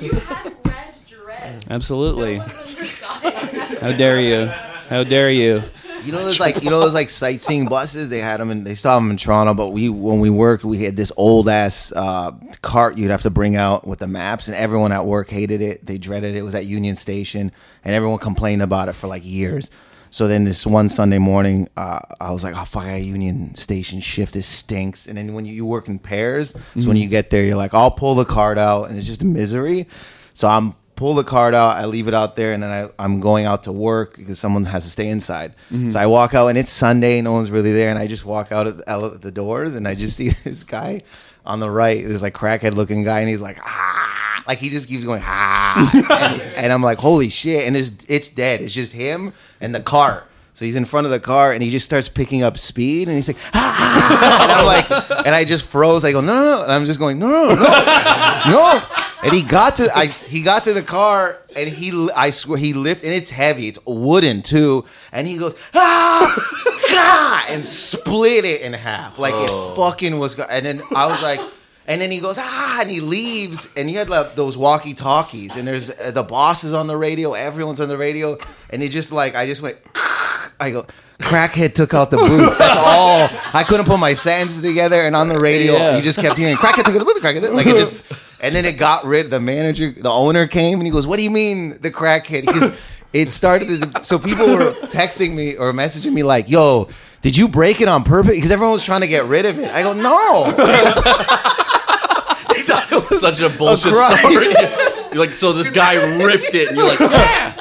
You had red dreads. Absolutely. No one's on your side. How dare you? How dare you? You know those like you know those like sightseeing buses. They had them and they have them in Toronto. But we when we worked, we had this old ass uh, cart you'd have to bring out with the maps, and everyone at work hated it. They dreaded it. It was at Union Station, and everyone complained about it for like years. So then this one Sunday morning, uh, I was like, "Oh fuck, I Union Station shift. This stinks." And then when you, you work in pairs, so when you get there, you're like, "I'll pull the cart out," and it's just a misery. So I'm pull the card out, I leave it out there, and then I, I'm going out to work because someone has to stay inside. So I walk out, and it's Sunday, no one's really there, and I just walk out at the, the doors, and I just see this guy on the right, this like crackhead looking guy, and he's like, ah, like he just keeps going, ah, and, and I'm like, holy shit, and it's it's dead. It's just him and the cart. So he's in front of the car and he just starts picking up speed and he's like, ah, and I'm like, and I just froze. I go, no, no, no. And I'm just going, no, no, no, no. And he got to, I, he got to the car and he, I swear, he lifted, and it's heavy. It's wooden too. And he goes, ah, ah, and split it in half. Like it fucking was, go- and then I was like, and then he goes, ah, and he leaves, and he had like, those walkie talkies, and there's uh, the boss is on the radio, everyone's on the radio, and he just like, I just went, I go, crackhead took out the booth. That's all. I couldn't put my sentences together, and on the radio, Yeah. you just kept hearing crackhead took out the booth, crackhead. Like it just, And then it got rid. Of the manager, the owner came and he goes, "What do you mean the crackhead?" Because it started. To, so people were texting me or messaging me like, "Yo, did you break it on purpose?" Because everyone was trying to get rid of it. I go, "No." They thought it was Such a bullshit crime. story. You're like, so this guy ripped it, and you're like, yeah.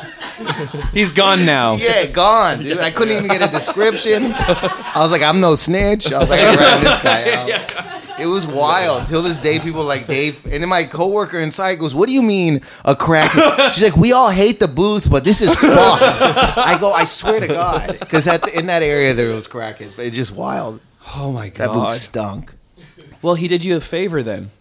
He's gone now. Yeah, gone, dude. I couldn't even get a description. I was like, I'm no snitch. I was like, I ran this guy out. It was wild. Till this day, people like Dave, and then my coworker inside goes, "What do you mean a crack?" She's like, "We all hate the booth, but this is fucked." I go, "I swear to God," because in that area there was crackheads, but it's just wild. Oh my god, That booth stunk. Well, he did you a favor then.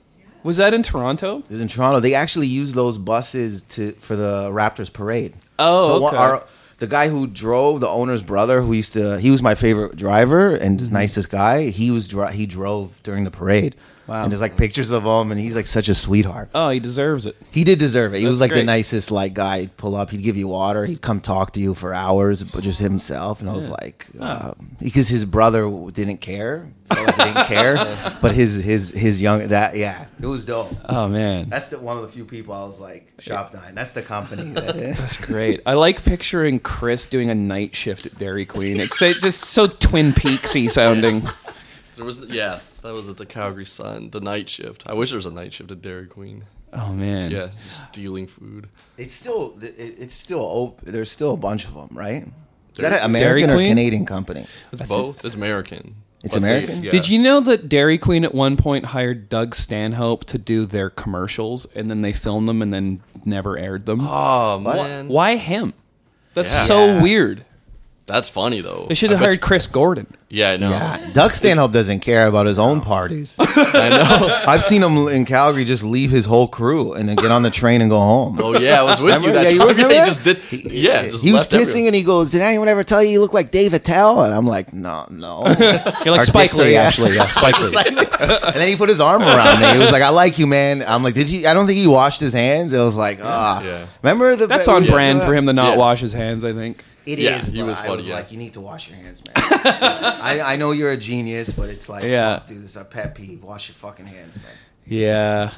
Was that in Toronto? It was in Toronto. They actually used those buses to for the Raptors parade. Oh, so okay. our, the guy who drove the owner's brother, who used to, he was my favorite driver and Mm-hmm. nicest guy. He was he drove during the parade. Wow. And there's like pictures of him, and he's like such a sweetheart. Oh, he deserves it. He did deserve it. He That's was like the nicest like guy. He'd pull up, he'd give you water, he'd come talk to you for hours, but just himself. And I was like, um, because his brother didn't care, like didn't care, but his his his young that yeah, it was dope. Oh man. That's the, one of the few people I was like, Shop Nine. That's the company. That, That's great. I like picturing Chris doing a night shift at Dairy Queen. It's uh, just so Twin Peaksy sounding. There was, yeah, that was at the Calgary Sun, the night shift. I wish there was a night shift at Dairy Queen. Oh man. Yeah, just stealing food. it's still it, it's still op- there's still a bunch of them, right? Is that an American or Canadian company? It's both. It's American. It's But they- American? yeah. Did you know that Dairy Queen at one point hired Doug Stanhope to do their commercials, and then they filmed them and then never aired them? Oh man, Why him? That's Yeah. so Yeah. weird. That's funny though. They should have hired Chris Gordon. Yeah, I know. Yeah, Doug Stanhope doesn't care about his own parties. I know. I've seen him in Calgary just leave his whole crew and then get on the train and go home. Oh yeah, I was with you Remember? that Yeah, you time. remember he that? just did. Yeah, just he was left pissing everyone. and he goes, "Did anyone ever tell you you look like Dave Attell?" And I'm like, "No, no." You're like Our Spike dicks are- Lee, yeah. actually. Yeah, Spike Lee. and then he put his arm around me. He was like, "I like you, man." I'm like, "Did you?" I don't think he washed his hands. It was like, ah, Yeah. remember the? That's on brand for him to not Yeah. wash his hands. I think. It is. Yeah, he but was I funny, was yeah. like, you need to wash your hands, man. I, I know you're a genius, but it's like, Yeah. fuck, dude, this is a pet peeve. Wash your fucking hands, man. Yeah,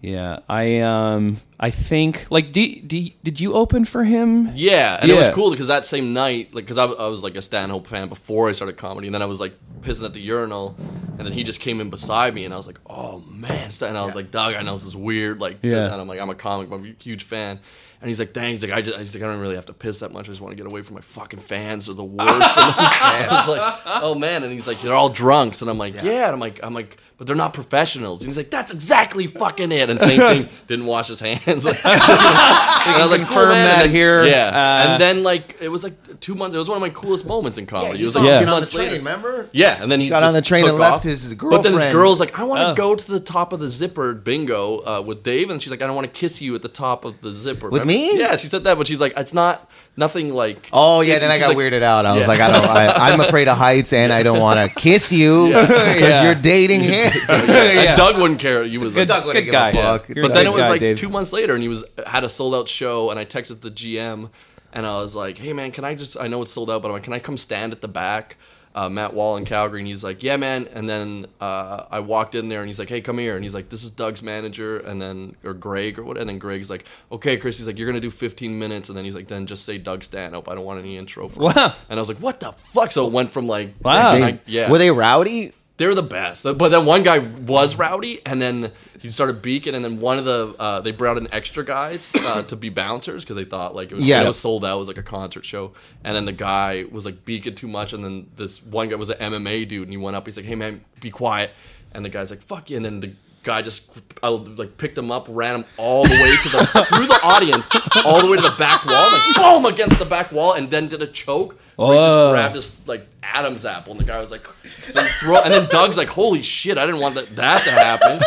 yeah. I um, I think like, do, do did you open for him? Yeah, and it was cool because that same night, like, because I, I was like a Stanhope fan before I started comedy, and then I was like pissing at the urinal, and then he just came in beside me, and I was like, oh man, and I was like, Doug, I know this is weird, like, Yeah. and I'm like, I'm a comic, but I'm a huge fan. And he's like, dang, he's like, I, just, he's like, I don't really have to piss that much. I just want to get away from my fucking fans. They're the worst. And I was like, oh man. And he's like, they're all drunks. And I'm like, yeah. And I'm like, I'm like, but they're not professionals. And he's like, that's exactly fucking it. And same thing, didn't wash his hands. Like, I was like, confirm man. that then- here. Yeah. Uh, and then like it was like two months. It was one of my coolest moments in comedy. it was like Yeah. two Get on the months train, later. remember? Yeah, and then he Got on the train and left off. his But then his girl's like, I want to Oh. go to the top of the zipper bingo uh, with Dave, and she's like, I don't want to kiss you at the top of the zipper. With? Me? Yeah, she said that, but she's like, it's not nothing like. Oh yeah, then I got like- weirded out. I was Yeah. like, I don't. I, I'm afraid of heights, and I don't want to kiss you because Yeah. you're dating him. And Doug wouldn't care. He was good- like, Doug wouldn't good give a guy. fuck. You're but then it was guy, like Dave. two months later, and he was had a sold out show, and I texted the GM, and I was like, "Hey man, can I just? I know it's sold out, but I'm like, can I come stand at the back?" Uh, Matt Wall in Calgary, and he's like, "Yeah, man." And then uh, I walked in there, and he's like, "Hey, come here," and he's like, "This is Doug's manager," and then or Greg or what, and then Greg's like, "Okay, Chris," he's like, "You're gonna do 15 minutes," and then he's like, "Then just say Doug Stanhope. I don't want any intro." For. Wow. And I was like, "What the fuck?" So it went from like, Wow. and They- I- yeah, Were they rowdy? They were the best. But then one guy was rowdy, and then he started beaking, and then one of the uh, they brought in extra guys uh, to be bouncers because they thought like it was, Yeah. it was sold out, it was like a concert show, and then the guy was like beaking too much, and then this one guy was an MMA dude, and he went up, he's like, "Hey man, be quiet," and the guy's like, "Fuck you," and then the guy just I like picked him up, ran him all the way to the through the audience, all the way to the back wall, like boom against the back wall, and then did a choke. Where he just grabbed his like Adam's apple, and the guy was like, then throw, and then Doug's like, "Holy shit, I didn't want that, that to happen."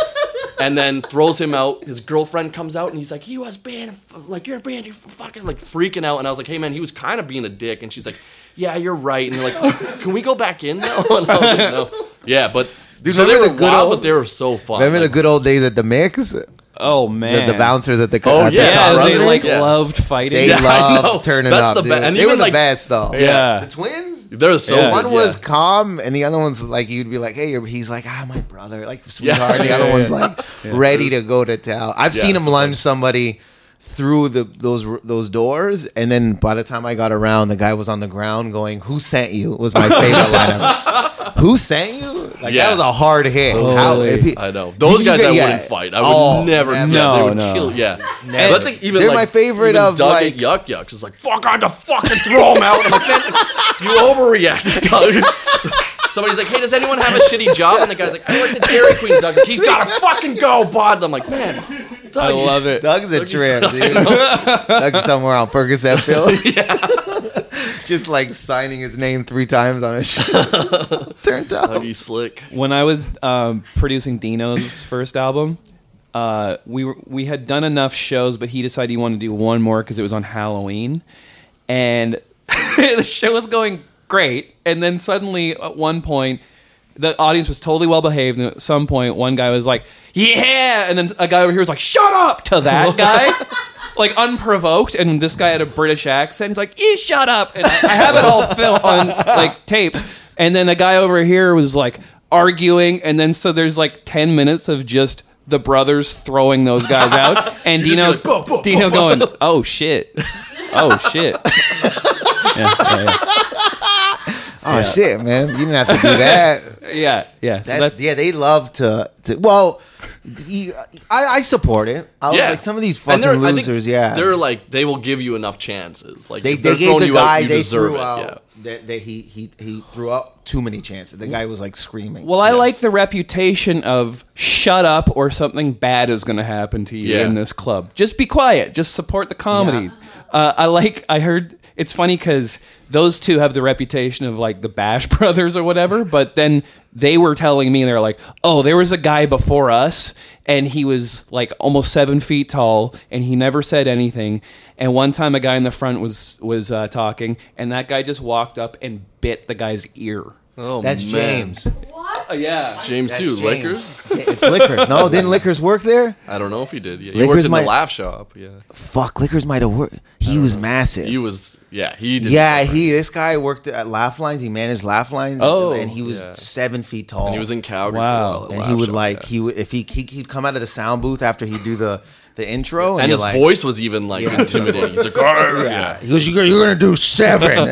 And then throws him out. His girlfriend comes out, and he's like, "He was being like you're being you're fucking like freaking out." And I was like, "Hey man, he was kind of being a dick." And she's like, "Yeah, you're right." And they're like, "Can we go back in now?" And I was like, "No." Yeah, but Dude, so they were the good wild, old- but they were so fun. Remember the good old days at the mix? Oh man, the bouncers at the Oh, at yeah, Yeah, Brothers, they like yeah. loved fighting. They Yeah, loved turning That's up. the dude. and they even, were the best though. Yeah. The twins? They're so Yeah. good, One was calm, and the other one's like you'd be like, "Hey," he's like, "Ah, my brother," like Yeah. sweetheart. The other Yeah, one's yeah. like ready to go to town. I've Yeah, seen him sometimes. lunge somebody through the those those doors, and then by the time I got around, the guy was on the ground going, "Who sent you?" Was my favorite line. ever. Who sent you? Like Yeah. that was a hard hit. How, if he- I know those guys. get- I yeah. wouldn't fight. I would Oh, never. never. Yeah, they No, would no. kill. Yeah, Never. That's like even They're like, my favorite of, Doug like- at Yuk Yuk's is like fuck. I had to fucking throw him out. I'm like, man, you overreacted, Doug. Somebody's like, hey, does anyone have a shitty job? And the guy's like, I work at Dairy Queen, Doug. He's gotta fucking go, bud. I'm like, man, Doug, I love it. Doug's a Doug trip, dude. Doug's somewhere on Percocet pill. Just like signing his name three times on a shirt. Turned Doug, out. he's slick. when I was um, producing Dino's first album, uh, we were, we had done enough shows, but he decided he wanted to do one more because it was on Halloween, and the show was going great. And then suddenly, at one point, the audience was totally well behaved, and at some point, one guy was like, "Yeah," and then a guy over here was like, "Shut up!" to that guy. Like unprovoked, and this guy had a British accent. He's like, "You shut up!" And I, I have it all film on like taped. And then a guy over here was like arguing, and then so there's like ten minutes of just the brothers throwing those guys out, and You just Dino, hear like, "Bo, bo, bo, Dino bo." going, "Oh shit, oh shit." yeah, yeah, Oh shit, man! You didn't have to do that. Yeah, yeah. yeah. So That's that's, yeah. They love to. to well, you, I, I support it. I was Yeah, like some of these And fucking they're- I think losers. Yeah, they're like they will give you enough chances. Like they they're gave the you guy out, they threw it. out. Yeah. That, that he he he threw out too many chances. The guy was like screaming. well, I like the reputation of shut up or something bad is going to happen to you Yeah. in this club. Just be quiet. Just support the comedy. Uh, I like. I heard it's funny because those two have the reputation of like the Bash Brothers or whatever. But then they were telling me they're like, oh, there was a guy before us, and he was like almost seven feet tall, and he never said anything. And one time, a guy in the front was was uh, talking, and that guy just walked up and bit the guy's ear. Oh, That's man. James. What? Uh, yeah. James That's too. James. Liquors. It's Liquors. No, didn't Liquors work there? I don't know if he did. Yeah, he Liquors worked in might- the laugh shop. Yeah, Fuck, Liquors might have worked. He was massive. he was. Yeah, he did. yeah, he. This guy worked at Laugh Lines. He managed Laugh Lines. Oh, and he was yeah. seven feet tall. And he was in Calgary Wow. for a while. and he would Shop, like yeah. he would if he, he he'd come out of the sound booth after he'd do the the intro and, and his like, voice was even like Yeah. intimidating. He's like, "Arr!" Yeah. yeah. He goes, you're, you're gonna do seven.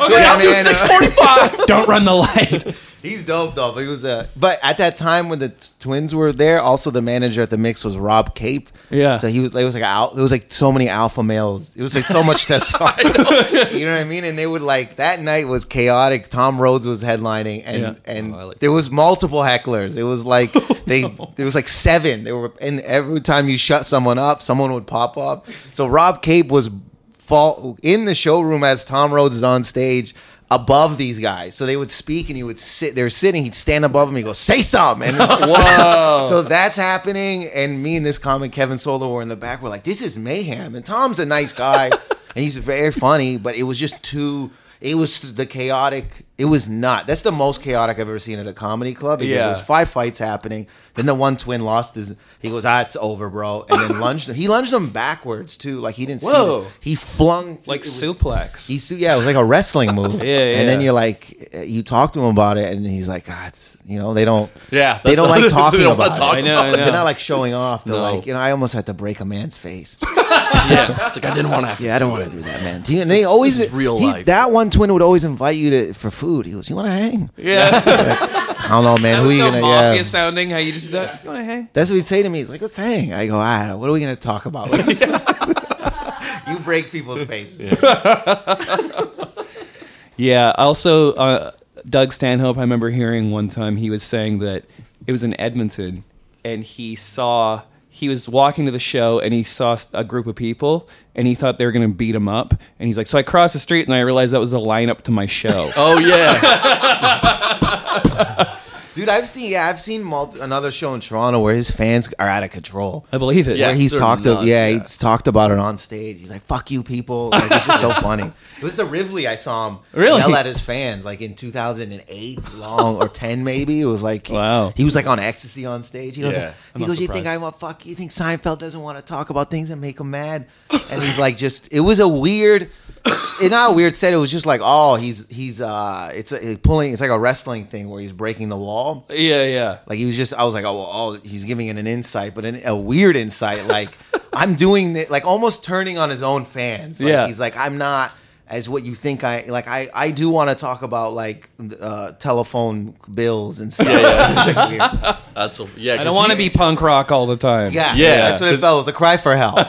Okay, I'll do man, six forty-five. Don't run the light. He's dope though, but he was uh but at that time when the t- twins were there, also the manager at the mix was Rob Cape. Yeah. So he was it was like al- it was like so many alpha males. It was like so much testosterone. you know what I mean? And they would like that night was chaotic. Tom Rhodes was headlining and Yeah. and Oh, like there was multiple hecklers. It was like they there was like seven. They were and every time you shut someone up, someone would pop up. So Rob Cape was fall in the showroom as Tom Rhodes is on stage above these guys. So they would speak and he would sit they were sitting, he'd stand above him, he'd go, say something. And whoa. so that's happening. And me and this comic Kevin Solo were in the back. We're like, this is mayhem. And Tom's a nice guy and he's very funny, but it was just too it was the chaotic. It was not. That's the most chaotic I've ever seen at a comedy club. Because Yeah. there was five fights happening. Then the one twin lost his. He goes, "Ah, it's over, bro," and then lunged him. He lunged him backwards too. Like he didn't. Whoa. See it. He flung like it was- suplex. He su- yeah, it was like a wrestling move. Yeah, yeah. And then you're like, you talk to him about it, and he's like, God, it's- you know, they don't. Yeah, they that's don't like talking don't wanna about talk it. I know, I know. They're not like showing off. They're No. like, you know, I almost had to break a man's face. yeah, it's like I didn't want to have to. Yeah, I don't want to do that, man. Do you, and they always is real he- life. That one twin would always invite you to for food. He goes, "You want to hang?" yeah. I don't know, man. That Who was are you so gonna? mafia Yeah. sounding. How you just do that? You want to hang? That's what he'd say to me. He's like, "Let's hang." I go, "I don't know. What are we gonna talk about?" you break people's faces. Yeah. Also, uh, Doug Stanhope. I remember hearing one time he was saying that it was in Edmonton, and he saw he was walking to the show and he saw a group of people and he thought they were going to beat him up and he's like so i crossed the street and i realized that was the lineup to my show Oh yeah, Dude, I've seen yeah, I've seen multi- another show in Toronto where his fans are out of control. I believe it. Yeah. where he's talked nuts, yeah, yeah. he's talked about it on stage. He's like, "Fuck you, people!" Like, it's just so funny. It was the Rivoli I saw him Really? yell at his fans like in 2008, long or 10 maybe. It was like Wow. He was like on ecstasy on stage. He goes, Yeah. I'm he not goes, "You think. I'm a fuck? You think Seinfeld doesn't want to talk about things that make him mad?" And he's like, just it was a weird. It's not a weird set. It was just like, oh, he's he's uh, it's a, pulling. It's like a wrestling thing where he's breaking the wall. Yeah, yeah. Like he was just, I was like, oh, well, oh he's giving it an insight, but an, a weird insight. Like I'm doing it, like almost turning on his own fans. Like, Yeah. he's like, I'm not as what you think I like. I I do want to talk about like uh, telephone bills and stuff. It's like weird. That's a, yeah. I don't want to be punk rock all the time. Yeah, Yeah. that's what it felt. It was a cry for help.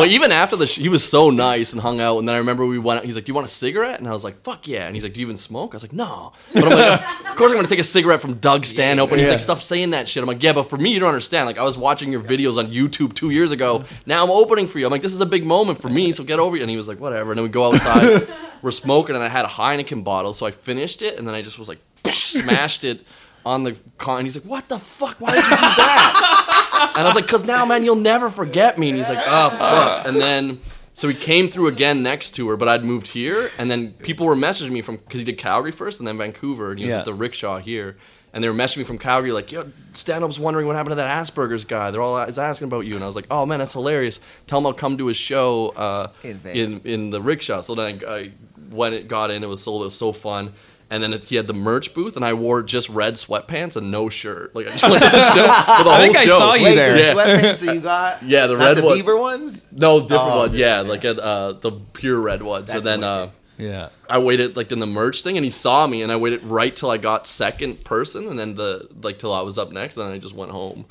But even after the, sh- he was so nice and hung out. And then I remember we went. out He's like, "Do you want a cigarette?" And I was like, "Fuck yeah!" And he's like, "Do you even smoke?" I was like, "No." But I'm like, "Of course I'm gonna take a cigarette from Doug Stanhope." And he's Yeah. like, "Stop saying that shit." I'm like, "Yeah, but for me, you don't understand. Like, I was watching your videos on YouTube two years ago. Now I'm opening for you. I'm like, this is a big moment for me. So get over it." And he was like, "Whatever." And then we go outside. we're smoking, and I had a Heineken bottle, so I finished it, and then I just was like, smashed it on the con. And he's like, "What the fuck? Why did you do that?" And I was like, "Cause now, man, you'll never forget me." And he's like, "Oh fuck!" And then, so he came through again next to her, but I'd moved here, and then people were messaging me from because he did Calgary first and then Vancouver, and he was Yeah. at the rickshaw here. And they were messaging me from Calgary, like, "Yo, stand-up's wondering what happened to that Asperger's guy. They're all is asking about you." And I was like, "Oh man, that's hilarious. Tell him I'll come to his show uh, In in in the rickshaw." So then I, I when it got in, it was so It was so fun. And then he had the merch booth, and I wore just red sweatpants and no shirt. Like I just went to the show for the I whole think I show. saw you Wait, there. the Yeah. sweatpants that you got? Yeah, the Not red the one. beaver ones. No, different Oh, one. Yeah, different, like at uh, the pure red one. So That's then uh, wicked. Yeah. I waited like in the merch thing, and he saw me, and I waited right till I got second person, and then the like till I was up next, and then I just went home.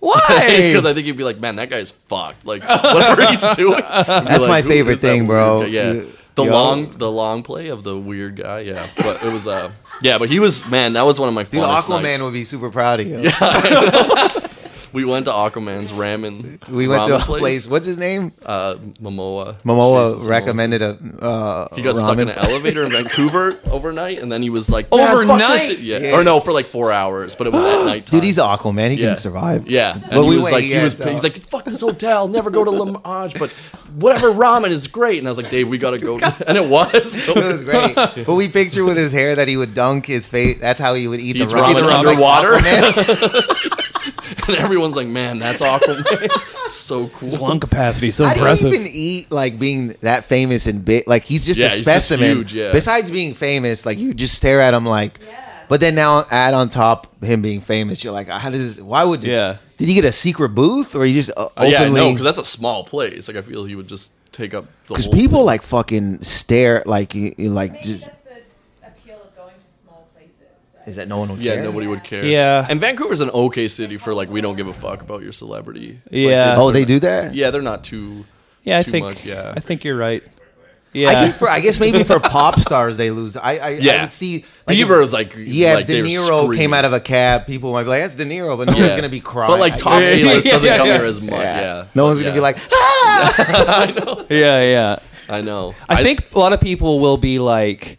Why? Because I think he'd be like, man, that guy's fucked. Like whatever he's doing. That's my favorite thing, bro. Yeah, You- the yo. long the long play of the weird guy. Yeah, but it was uh yeah, but he was man. That was one of my Dude, Aquaman nights. would be super proud of you. We went to Aquaman's ramen. We went to a ramen place. What's his name? Uh, Momoa. Momoa Jason Momoa. recommended a. Uh, He got stuck in an elevator in Vancouver overnight, and then he was like, "Man, fuck this Overnight? Yeah. Yeah. or no, for like four hours, but it was at night. Dude, he's Aquaman. He yeah. can survive. Yeah, and But he we was went- like, he he was, to- he's like, "Fuck this hotel, never go to Lamage, but whatever ramen is great." And I was like, "Dave, we gotta go," and it was. So It was great. But we picture with his hair that he would dunk his face. That's how he would eat Eats the ramen, ramen underwater. Aquaman. and everyone's like, "Man, that's Aquaman, so cool." His Lung capacity so How do you impressive. even eat like being that famous and big? Like he's just Yeah, a he's just specimen. huge, yeah. Besides being famous, like you just stare at him like. Yeah. But then now add on top him being famous. You're like, how does? Why would? Yeah. Did he get a secret booth or he just uh, Oh, yeah, no, because that's a small place. Like I feel he would just take up the Because whole people thing. like fucking stare like you, you like. Maybe Just, that's the appeal of going to small places. Is that no one would care? Yeah, care? nobody would care. Yeah. and Vancouver's an okay city for like we don't give a fuck about your celebrity. Like, Yeah. Oh, they do that. yeah, they're not too. yeah, I too think. much, yeah. I think you're right. Yeah. I think for I guess maybe for pop stars they lose. I I, I Yeah. would see like, Bieber is like Yeah, like, if De Niro came out of a cab. People might be like, "That's De Niro," but no Yeah. one's gonna be crying. But like Tom Yeah, A list doesn't yeah, come yeah. here as much. Yeah, no one's gonna be like, "Ah!" yeah, yeah. I know. I think a lot of people will be like, c-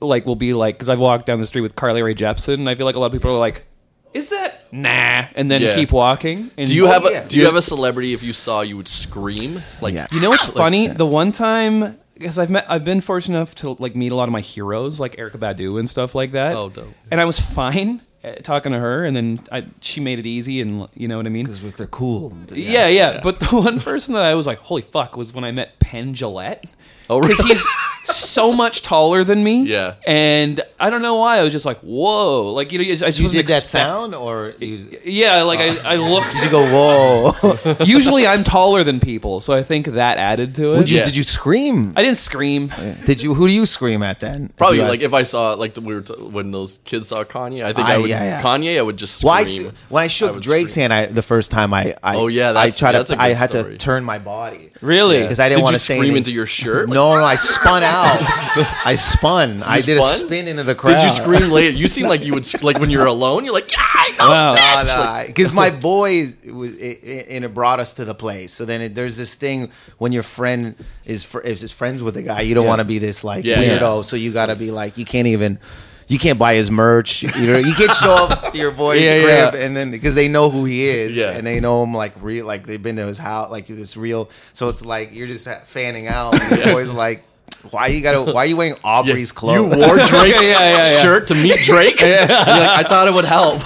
like will be like, because I've walked down the street with Carly Rae Jepsen, and I feel like a lot of people are like, "Is that nah?" and then Yeah. keep walking. And Do you Oh, have yeah. a Do you have a celebrity if you saw you would scream like? Yeah. You know what's funny? The one time, because I've met, I've been fortunate enough to like meet a lot of my heroes, like Erykah Badu and stuff like that. Oh, dope. And I was fine uh, talking to her, and then I, she made it easy, and you know what I mean. Because if they're cool. Yeah, yeah, But the one person that I was like, "Holy fuck!" was when I met Penn Jillette. Oh, really? Because he's so much taller than me. Yeah. And I don't know why I was just like, "Whoa!" Like you know, I just You wasn't did that expect- sound, or you, Yeah, like I, I looked. did you go, "Whoa"? Usually, I'm taller than people, so I think that added to it. Would you? Yeah. Did you scream? I didn't scream. Did you? Who do you scream at then? Probably you like asked- if I saw like the, we were t- when those kids saw Kanye, I think Ah, I would yeah, yeah. Kanye. I would just scream. Well, I s- when I shook would Drake's scream. hand, I the first time I, I Oh, yeah, I that's- tried that's a to I good had story. to turn my body Really? because I didn't Did want you to say scream anything. into your shirt? No, no, I spun out. I spun. I did a spin into the crowd. Did you scream later? You seem like you would like when you're alone. You're like, yeah, I know. Wow. snatch!" No, Like, because my boy was it, it, and it brought us to the place. So then it, there's this thing when your friend is fr- is, is friends with the guy, you don't want to be this like Yeah, weirdo. yeah. So you got to be like you can't even. You can't buy his merch. You know, you can't show up to your boy's Yeah, crib yeah. and then because they know who he is Yeah. and they know him like real, like they've been to his house, like it's real. So it's like you're just fanning out. And your boy's like, why you gotta? Why are you wearing Aubrey's clothes? You wore Drake's shirt to meet Drake. Like, I thought it would help.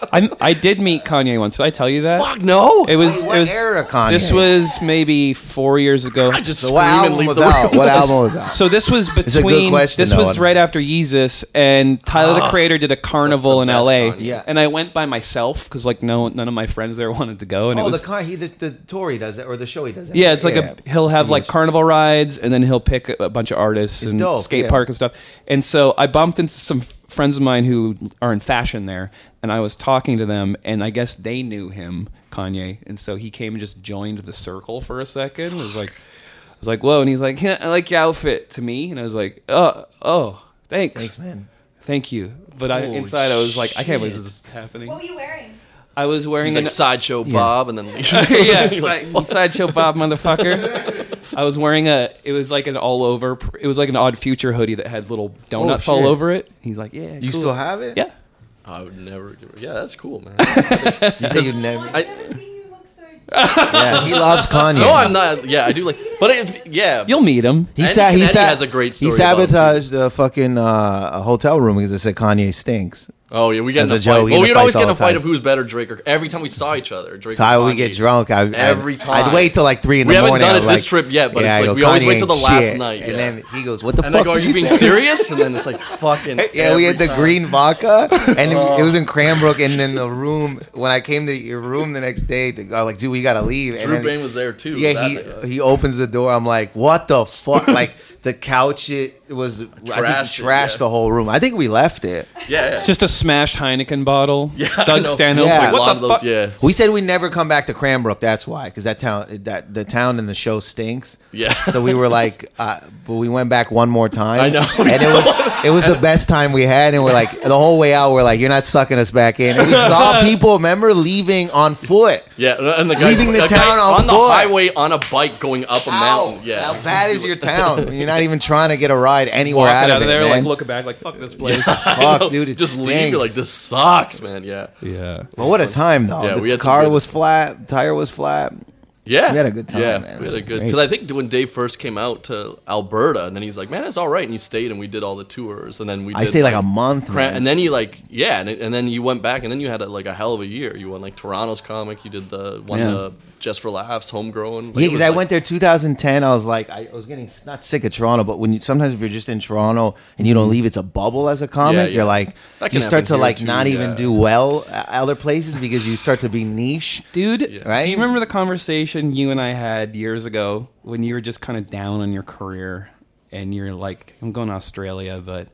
I I did meet Kanye once. Did I tell you that? Fuck no. It was. What it was era Kanye? This was maybe four years ago. I just So scream what and album leave was the out? What album was out? So this was a good between. question, this though. was right after Yeezus, and Tyler the ah. Creator did a carnival in L.A. Kanye. Yeah. and I went by myself because like no none of my friends there wanted to go, and it Oh, was the car. He the, the tour he does it or the show he does it. Yeah, it's like a he'll have like huge. carnival rides, and then he'll pick a, a bunch of artists It's and dope, skate yeah. park and stuff. And so I bumped into some f- friends of mine who are in fashion there, and I was talking to them, and I guess they knew him, Kanye, and so he came and just joined the circle for a second. It was like, I was like, whoa, and he's like, yeah, I like your outfit to me, and I was like, oh, oh, thanks, Thanks, man. thank you. But I, inside, I was like, I can't believe this is happening. What were you wearing? I was wearing He's an, sideshow Bob, and then yeah, You're like, sideshow Bob, motherfucker. I was wearing a. It was like an all over. It was like an odd future hoodie that had little donuts all shit. over it. He's like, yeah, You cool. still have it? Yeah. I would never. Give it Yeah, that's cool, man. You say you never. I've never you look so. yeah, he loves Kanye. no, I'm not. Yeah, I do like. But if yeah, You'll meet him. He Andy sa- he Kennedy sa- has a great He story about him, too. sabotaged the fucking uh, a hotel room because it said Kanye stinks. Oh yeah, we get in a a joke, fight. we Well, we'd always get in a fight time. of who's better, Drake or every time we saw each other. Drake. So or I would get drunk. I, I'd- Every I'd, wait till like three in We the morning. We haven't done I'd it like, this trip yet, but yeah, it's like go, we always wait till the ain't last shit." night, yeah. and then he goes, "What the And fuck go, "Are you you being say?" serious?" And then it's like fucking. Yeah, we had the time. green vodka, and it oh. was in Cranbrook. And then the room, when I came to your room the next day, to go, like, dude, we gotta leave. And Drew then, Bain was there too. yeah, he he opens the door. I'm like, what the fuck? like the couch, it was I think Trashed it, trashed yeah. the whole room. I think we left it. yeah, yeah. Just a smashed Heineken bottle. Yeah, I Doug know. Stanhope's Yeah. like, a what lot the of those, fuck? yeah. We said we'd never come back to Cranbrook. That's why, because that town, that the town and the show stinks. Yeah. So we were like, uh, but we went back one more time. I know. and it was it was the best time we had. And we're like, the whole way out, we're like, you're not sucking us back in. And we saw people, remember, leaving on foot. Yeah, and the guy Leaving the a guy town on on the foot. highway on a bike going up a Ow, mountain. Yeah, how bad is your town? You're not even trying to get a ride anywhere Walking out out of of it, there, man. like looking back, like fuck this place. Fuck, dude, it just leave. stinks. You're like, this sucks, man. Yeah, yeah. But what a time though. Yeah, the we had car good- was flat, tire was flat. Yeah. We had a good time, Yeah, man. It we was had a good great. because I think when Dave first came out to Alberta, and then he's like, man, it's all right, and he stayed, and we did all the tours, and then we. I stayed like a month, Cran- man. and then you like yeah, and, and then you went back, and then you had a, like a hell of a year. You won like Toronto's comic. You did the one Yeah. the Just for Laughs, homegrown. Like, Yeah, because I like- went there 2010. I was like, I was getting not sick of Toronto, but when you sometimes if you're just in Toronto and you don't leave, it's a bubble as a comic. Mm-hmm. Yeah, You're like, you start to like too, not even do well at other places because you start to be niche. Dude, Right? do you remember the conversation you and I had years ago when you were just kind of down on your career and you're like, I'm going to Australia, but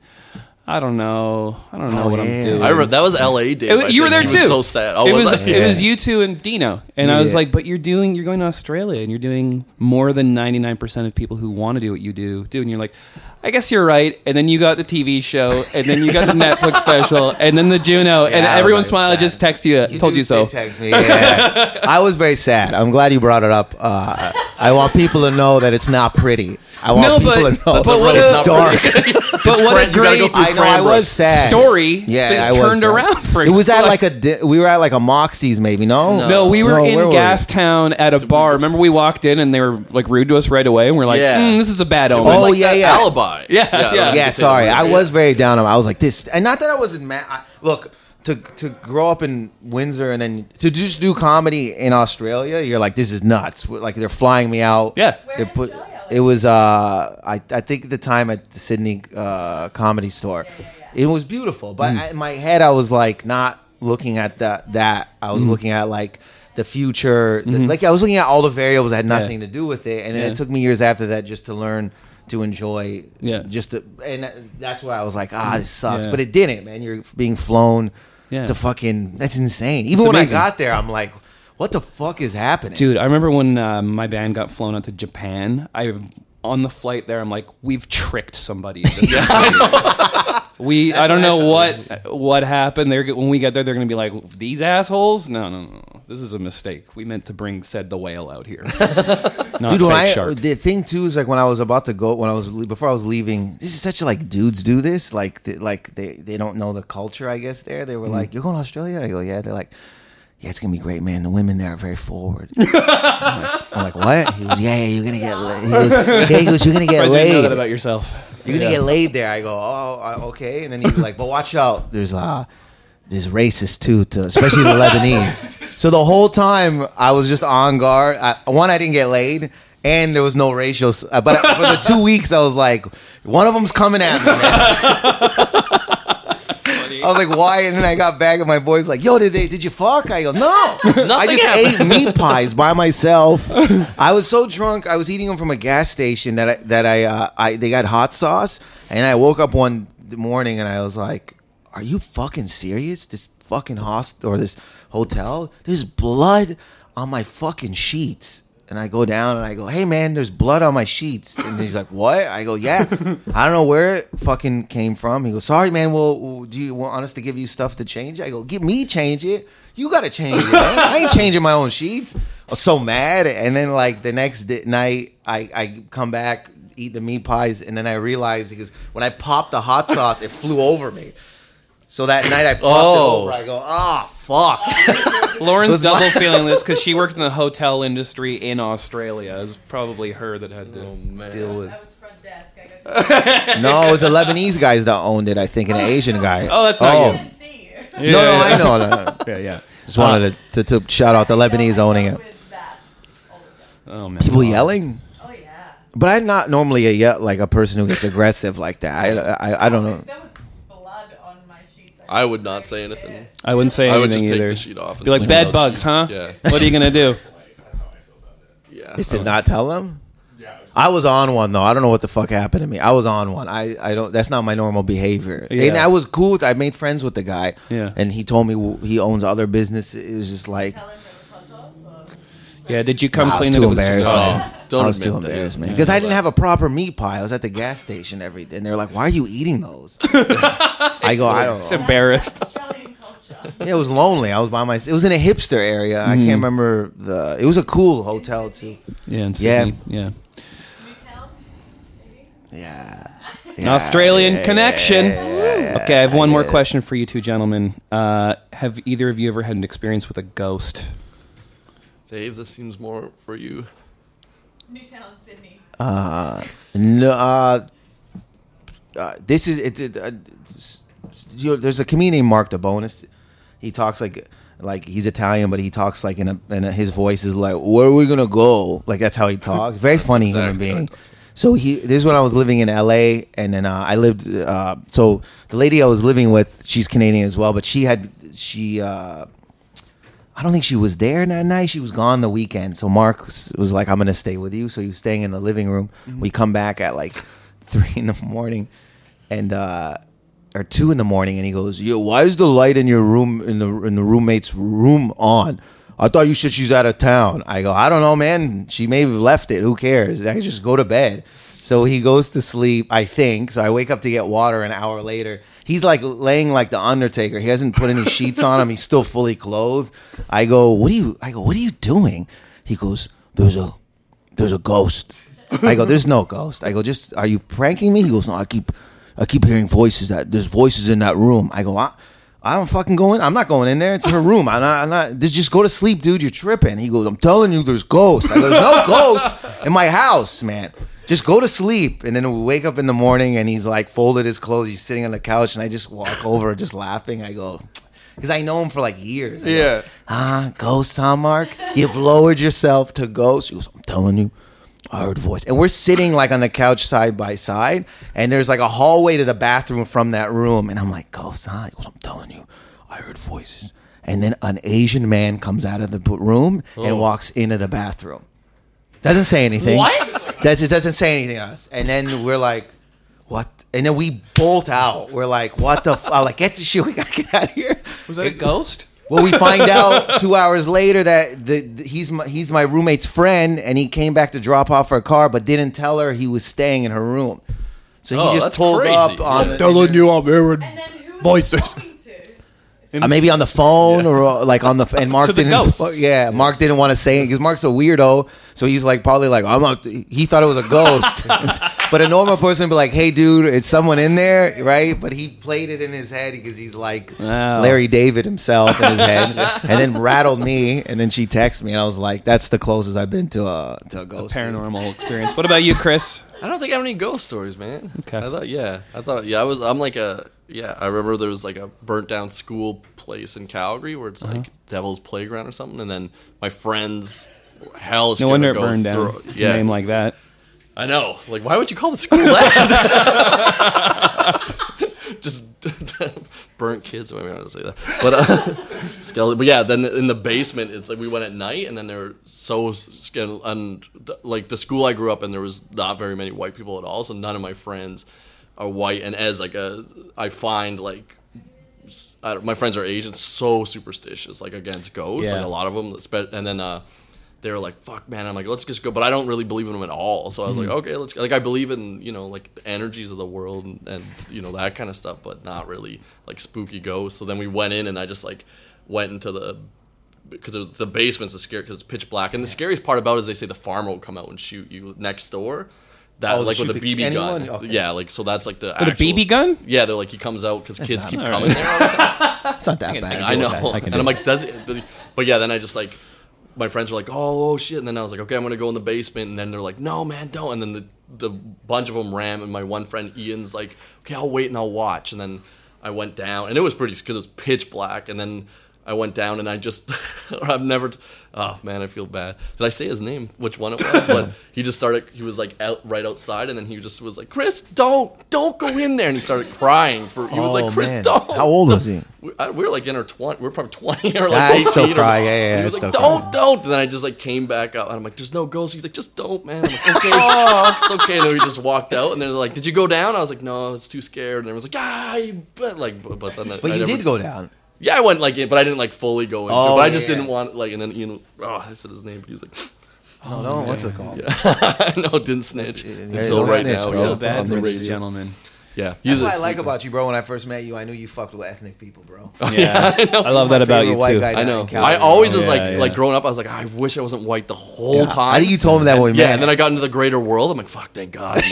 I don't know. I don't know Oh, what yeah. I'm doing. I remember that was L.A. Dave. It- I you were there He too. Was so sad. Oh, it was, I? it was you two and Dino, and I was like, "But you're doing, you're going to Australia, and you're doing more than 99 percent of people who want to do what you do do." And you're like, "I guess you're right." And then you got the TV show, and then you got the Netflix special, and then the Juno, and Yeah, I every was once in a I sad. just text you, "Told do you so." did Text me. Yeah. I was very sad. I'm glad you brought it up. Uh, I want people to know that it's not pretty. I want No, people but- to know but what it's a- dark. But what Cran- a great go I know. I was sad. story Yeah, that I was turned sad. around for It you. was at like a. Di- we were at like a Moxie's, maybe. No. No, we were No, in where were we? Gastown at a bar. Remember, we walked in and they were like rude to us right away, and we're like, Yeah. "Mm, "This is a bad omen." Oh, like yeah, that yeah. Alibi. Yeah, that yeah. was yeah, sorry. same I movie, was very down on. I was like this, and not that I wasn't mad. I, look, to to grow up in Windsor and then to just do comedy in Australia, you're like, this is nuts. Like they're flying me out. Yeah. Where They in put. It was uh, I I think at the time at the Sydney uh, Comedy Store, it was beautiful. But Mm. I, in my head, I was like not looking at that. That I Mm. was looking at like the future. the- like I was looking at all the variables that had nothing to do with it, and then Mm-hmm. Yeah. it took me years after that just to learn to enjoy. Yeah. Just to, and that's why I was like, ah, this sucks. Yeah. But it didn't, man. You're being flown Yeah. to fucking. That's insane. Even when amazing. I got there, I'm like, what the fuck is happening? Dude, I remember when uh, my band got flown out to Japan. I on the flight there, I'm like, we've tricked somebody. into this." we, I don't know what what happened. They're when we get there, they're gonna be like, these assholes. No, no, no. this is a mistake. We meant to bring said the whale out here, not Dude, fake when I, shark. the thing too is like when I was about to go, when I was before I was leaving. This is such a like dudes do this, like th- like they they don't know the culture. I guess there they were mm-hmm. like, "You're going to Australia?" I go, "Yeah." They're like, "Yeah, it's gonna be great, man. The women there are very forward." I'm like, oh I'm like, "What?" He goes, "Yeah, yeah, you're gonna get laid." He goes, yeah, he goes, "You're gonna get Surprised you know that laid. about yourself. You're gonna get laid there." I go, "Oh, uh, okay." And then he's like, "But watch out. There's uh." There's racist too, to, especially the Lebanese. So the whole time I was just on guard. I, one, I didn't get laid, and there was no racial. s- uh, But for the two weeks, I was like, one of them's coming at me. Man. I was like, why? And then I got back, and my boy's like, yo, did they? Did you fuck? I go, no. I just ate meat pies by myself. I was so drunk. I was eating them from a gas station that I, that I, uh, I they got hot sauce, and I woke up one morning and I was like, are you fucking serious? This fucking host or this hotel? There's blood on my fucking sheets. And I go down and I go, hey man, there's blood on my sheets. And he's like, what? I go, yeah. I don't know where it fucking came from. He goes, sorry man, well, do you want us to give you stuff to change? I go, give me change it. You gotta change it, man. I ain't changing my own sheets. I was so mad. And then like the next di- night, I, I come back, eat the meat pies, and then I realized because when I popped the hot sauce, it flew over me. So that night I popped Oh. it over. I go, ah, fuck. Lauren's was my- double feeling this because she worked in the hotel industry in Australia. It was probably her that had to Oh, deal with. I was front desk. I got to no, it was the Lebanese guys that owned it. I think, and an Asian guy. Oh, that's not oh. you. didn't see you. No, no, I know. No, no. Yeah, yeah. Just wanted to, to, to shout out the Lebanese owning it. With that all the time. Oh man. People yelling. Oh yeah. But I'm not normally a like a person who gets aggressive like that. I, I, I don't know. If there was blood on my sheets, I would not say anything. I wouldn't say I anything would just take either. the sheet off and Be like sleep bed without bugs, sheets." huh? Yeah. What are you gonna do? That's how I feel about that. Yeah. Just did not tell them. Yeah. it was- I was on one though. I don't know what the fuck happened to me. I was on one. I, I don't. That's not my normal behavior. Yeah. And I was cool. With, I made friends with the guy. Yeah. And he told me w- he owns other businesses. It was just like Tell him there was hot sauce. Or... Yeah. Did you come I was clean too that it was just embarrassed. Oh, don't I was too embarrassed, man. Because I didn't have a proper meat pie. I was at the gas station every day, and they're like, "Why are you eating those?" I go, "I don't." Just know. embarrassed. Yeah, it was lonely. I was by myself. It was in a hipster area. I Mm. can't remember the. It was a cool hotel too. Yeah. In Yeah. Sydney. Yeah. Newtown, maybe. Yeah. Australian yeah, connection. yeah, okay, I have one more question for you two gentlemen. Uh, have either of you ever had an experience with a ghost? Dave, this seems more for you. Newtown, Sydney. Uh, no. Uh, uh, this is it's. Uh, s- s- you know, there's a comedian named Mark DeBonis. He talks like like he's Italian, but he talks like in a, in his voice is like, "Where are we gonna go?" Like that's how he talks. Very funny exactly how he being. So he this is when I was living in L.A. and then uh, I lived. Uh, so the lady I was living with, she's Canadian as well, but she had she. Uh, I don't think she was there that night. She was gone the weekend. So Mark was, was like, "I'm gonna stay with you." So he was staying in the living room. We come back at like three in the morning, and uh, or two in the morning, and he goes, "Yo, why is the light in your room in the in the roommate's room on?" I thought you said she's out of town. I go, I don't know, man. She may have left it. Who cares? I just go to bed. So he goes to sleep, I think. So I wake up to get water an hour later. He's like laying like the Undertaker. He hasn't put any sheets on him. He's still fully clothed. I go, what are you? I go, what are you doing? He goes, there's a, there's a ghost. I go, there's no ghost. I go, just are you pranking me? He goes, no, I keep, I keep hearing voices. That there's voices in that room. I go, I, I don't fucking go in. I'm not going in there. It's her room. I'm not. I'm not. Just, just go to sleep, dude. You're tripping. He goes, I'm telling you, there's ghosts. I go, there's no ghosts in my house, man. Just go to sleep. And then we wake up in the morning, and he's like folded his clothes. He's sitting on the couch, and I just walk over, just laughing. I go, because I know him for like years. I go, Yeah. Ah, ghost, huh, Mark? You've lowered yourself to ghosts. He goes, I'm telling you, I heard voice. And we're sitting like on the couch side by side, and there's like a hallway to the bathroom from that room. And I'm like, ghost, huh? He goes, I'm telling you, I heard voices. And then an Asian man comes out of the room and walks into the bathroom. Doesn't say anything. What? That's, it doesn't say anything to us. And then we're like, what? And then we bolt out. We're like, what the? F-? I'm like, get the shit. We gotta get out of here. Was that a ghost? Well, we find out two hours later that the, the- he's my, he's my roommate's friend, and he came back to drop off her car, but didn't tell her he was staying in her room. So he Oh, just that's pulled crazy. up on. the- Telling you I'm hearing And then who voices. Was he talking to? Uh, maybe on the phone or uh, like on the and Mark To the didn't. ghosts. Yeah, Mark didn't want to say it because Mark's a weirdo. So he's like probably like I'm. Not, he thought it was a ghost, but a normal person would be like, "Hey, dude, it's someone in there, right?" But he played it in his head because he's like Wow. Larry David himself in his head, and then rattled me. And then she texted me, and I was like, "That's the closest I've been to a to a ghost." dude. Paranormal experience. What about you, Chris? I don't think I have any ghost stories, man. Okay. I thought, yeah, I thought, yeah, I was. I'm like a, yeah. I remember there was like a burnt down school place in Calgary where it's Uh-huh. like Devil's Playground or something, and then my friends, hell, No wonder it burned ghosts down. through- Yeah. Name like that. I know. Like, why would you call the school that? Just burnt kids. Maybe not say that, but uh, skeleton. But yeah, then in the basement, it's like we went at night, and then they're so. And like the school I grew up in, there was not very many white people at all, so none of my friends are white. And as like a, I find like. My friends are Asian, so superstitious, like against ghosts, Yeah. like a lot of them. And then uh, they were like, "Fuck, man!" I'm like, "Let's just go," but I don't really believe in them at all. So I was like, "Okay, let's." Go. Like, I believe in you know like the energies of the world and, and you know that kind of stuff, but not really like spooky ghosts. So then we went in, and I just like went into the because the basement's the scary because it's pitch black. And the scariest part about it is they say the farmer will come out and shoot you next door. That Oh, like with a the- BB gun. Okay. yeah. Like so, that's like the With a BB gun? Yeah, they're like he comes out because kids keep all coming there. all the time. It's not that can- bad. I know. I and I'm like, does it? does it- But yeah, then I just like, my friends were like, oh, oh shit. And then I was like, okay, I'm gonna go in the basement. And then they're like, no, man, don't. And then the the bunch of them ran, and my one friend Ian's like, okay, I'll wait and I'll watch. And then I went down, and it was pretty because it was pitch black. And then I went down, and I just, I've never. T- oh man, I feel bad. Did I say his name? Which one it was? But he just started. He was like out right outside, and then he just was like, Chris, don't, don't go in there. And he started crying. For he was Oh, like, Chris, man. don't. How old was he? we, I, we were like in our 20 we were probably 20 or like I'd 18 still or- cry. Yeah, yeah, he I'd was still like don't don't and then I just like came back up and I'm like there's no ghost he's like just don't man I'm like okay it's okay and then we just walked out and they're like did you go down I was like no I was too scared and everyone's like ah you but like but, but then But I you never- did go down. Yeah I went like in but I didn't like fully go into Oh, it but oh, I just yeah. didn't want like and then you know oh I said his name but he was like Oh no, what's it called? I know didn't snitch Yeah, Until right snitch, now bro. yeah, Feel Oh, bad on for the these radio. gentlemen. yeah That's he's what a I like about you, bro. When I first met you, I knew you fucked with ethnic people, bro. Yeah, I, love that about you white too. guy I know. in I always was Yeah, like, yeah. like growing up, I was like, I wish I wasn't white the whole time. I think you told him that when we met. yeah, and then I got into the greater world. I'm like, fuck, thank God.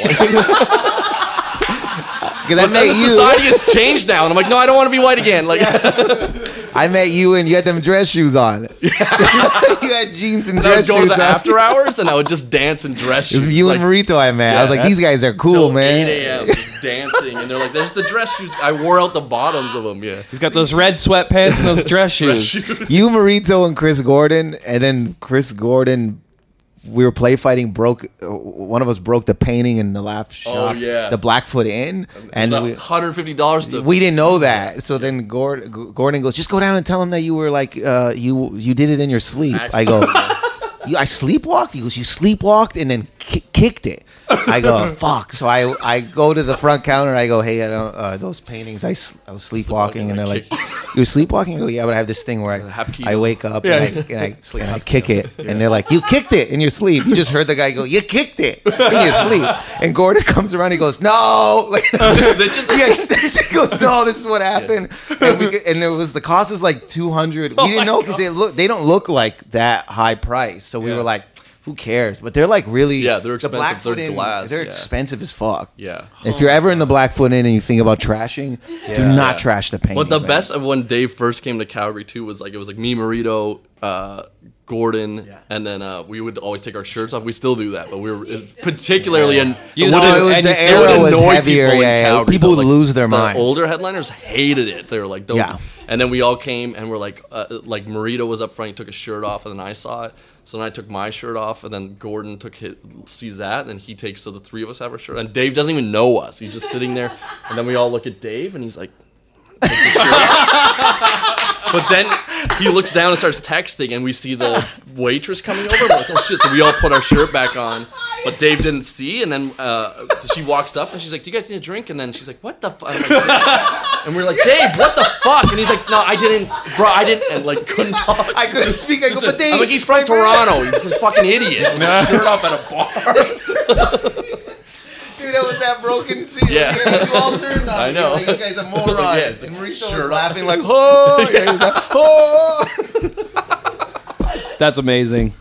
I'm white. because I but met the you. society has changed now, and I'm like, no, I don't want to be white again. Like, I met you, and you had them dress shoes on. you had jeans and and I would dress go to shoes the on. after hours, and I would just dance and dress It was shoes. you like, and Marito I met. I was like, these guys are cool, man. 8 a.m. dancing, and they're like, there's the dress shoes. I wore out the bottoms of them. Yeah. He's got those red sweatpants and those dress shoes. You, Marito, and Chris Gordon, and then Chris Gordon. We were play fighting. Broke uh, one of us broke the painting in the laugh shop. Oh, yeah. the Blackfoot Inn, and we, $150 to. we didn't know that. So then Gordon, Gordon goes, just go down and tell him that you were like uh, you you did it in your sleep. I go, you, I sleepwalked. He goes, you sleepwalked and then ki- kicked it. I go, fuck. So I I go to the front counter. and I go, hey, I don't, uh, those paintings. I, s- I was sleepwalking, and they're like, you were sleepwalking. I go, yeah, but I have this thing where I, I wake up and I, and I, and I kick it, and they're like, you kicked it in your sleep. You just heard the guy go, you kicked it in your sleep. And Gordon comes around. He goes, no, like, Just snitching? yeah, he goes, no, this is what happened, and, we, and it was the cost is like two hundred. We didn't know because they look, they don't look like that high price. So we Yeah. were like, who cares? But they're like really, Yeah, they're the expensive. Blackfoot They're Inn, glass, They're yeah. expensive as fuck. Yeah. If you're ever in the Blackfoot Inn and you think about trashing, do not Yeah. trash the paintings. But the man. best of when Dave first came to Calgary too was like it was like me, Marito, uh, Gordon, and then uh, we would always take our shirts off. We still do that, but we were particularly and You it still- wouldn't- Oh, it was and the you still era was annoy heavier. people in Yeah, yeah. Calgary, people would like, lose their the mind. Older headliners hated it. They were like, "Don't." Yeah. And then we all came and we're like, uh, like Marito was up front. He took his shirt off, and then I saw it. So then I took my shirt off, and then Gordon took his, sees that, and he takes. So the three of us have our shirt, and Dave doesn't even know us. He's just sitting there, and then we all look at Dave, and he's like. But then he looks down and starts texting, and we see the waitress coming over. We're like, oh shit! So we all put our shirt back on, but Dave didn't see. And then uh, she walks up and she's like, "Do you guys need a drink?" And then she's like, "What the?" fuck? and we're like, "Dave, what the fuck?" And he's like, "No, I didn't, bro. I didn't." And like, couldn't talk. I couldn't speak. I go, but Dave, I'm like, he's from Toronto. He's a fucking idiot. With his shirt off at a bar. Dude, that that broken scene. Yeah. you all turned on I know. Like, you guys are morons. Yeah, and Mauricio sure. was laughing like, oh, yeah, he's like, oh. That's amazing.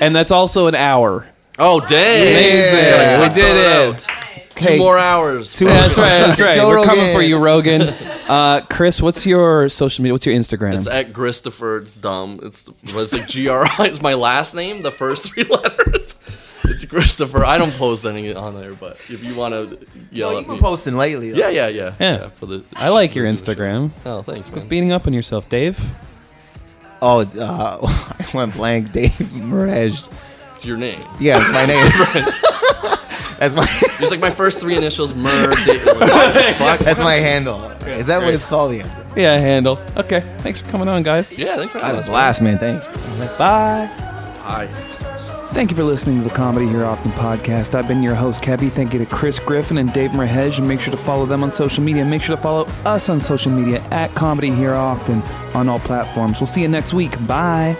And that's also an hour. Oh dang! Yeah. we did it. out. Okay. Two more hours. Two- Yeah, that's right. That's right. Joe We're coming for you, Rogan. Uh, Chris, what's your social media? What's your Instagram? It's at Christopher. It's dumb. It's it's like G R I. It's my last name. The first three letters. It's Christopher. I don't post any on there, but if you want to yell Well, at you've been me, posting lately. yeah, yeah, yeah, Yeah. For the I like your Instagram. Oh, thanks, man. Beating up on yourself, Dave. Oh, uh, I went blank. Dave Merheje. It's your name. Yeah, that's my name. that's my It's like my first three initials. Mer. Like, fuck. that's my handle. Is that what it's called? Yeah. Yeah, handle. Okay. Thanks for coming on, guys. Yeah, thanks for I having was us. last man. Thanks. Bye. Hi. Thank you for listening to the Comedy Here Often podcast. I've been your host, Kevy. Thank you to Chris Griffin and Dave Merheje. And make sure to follow them on social media. Make sure to follow us on social media at Comedy Here Often on all platforms. We'll see you next week. Bye.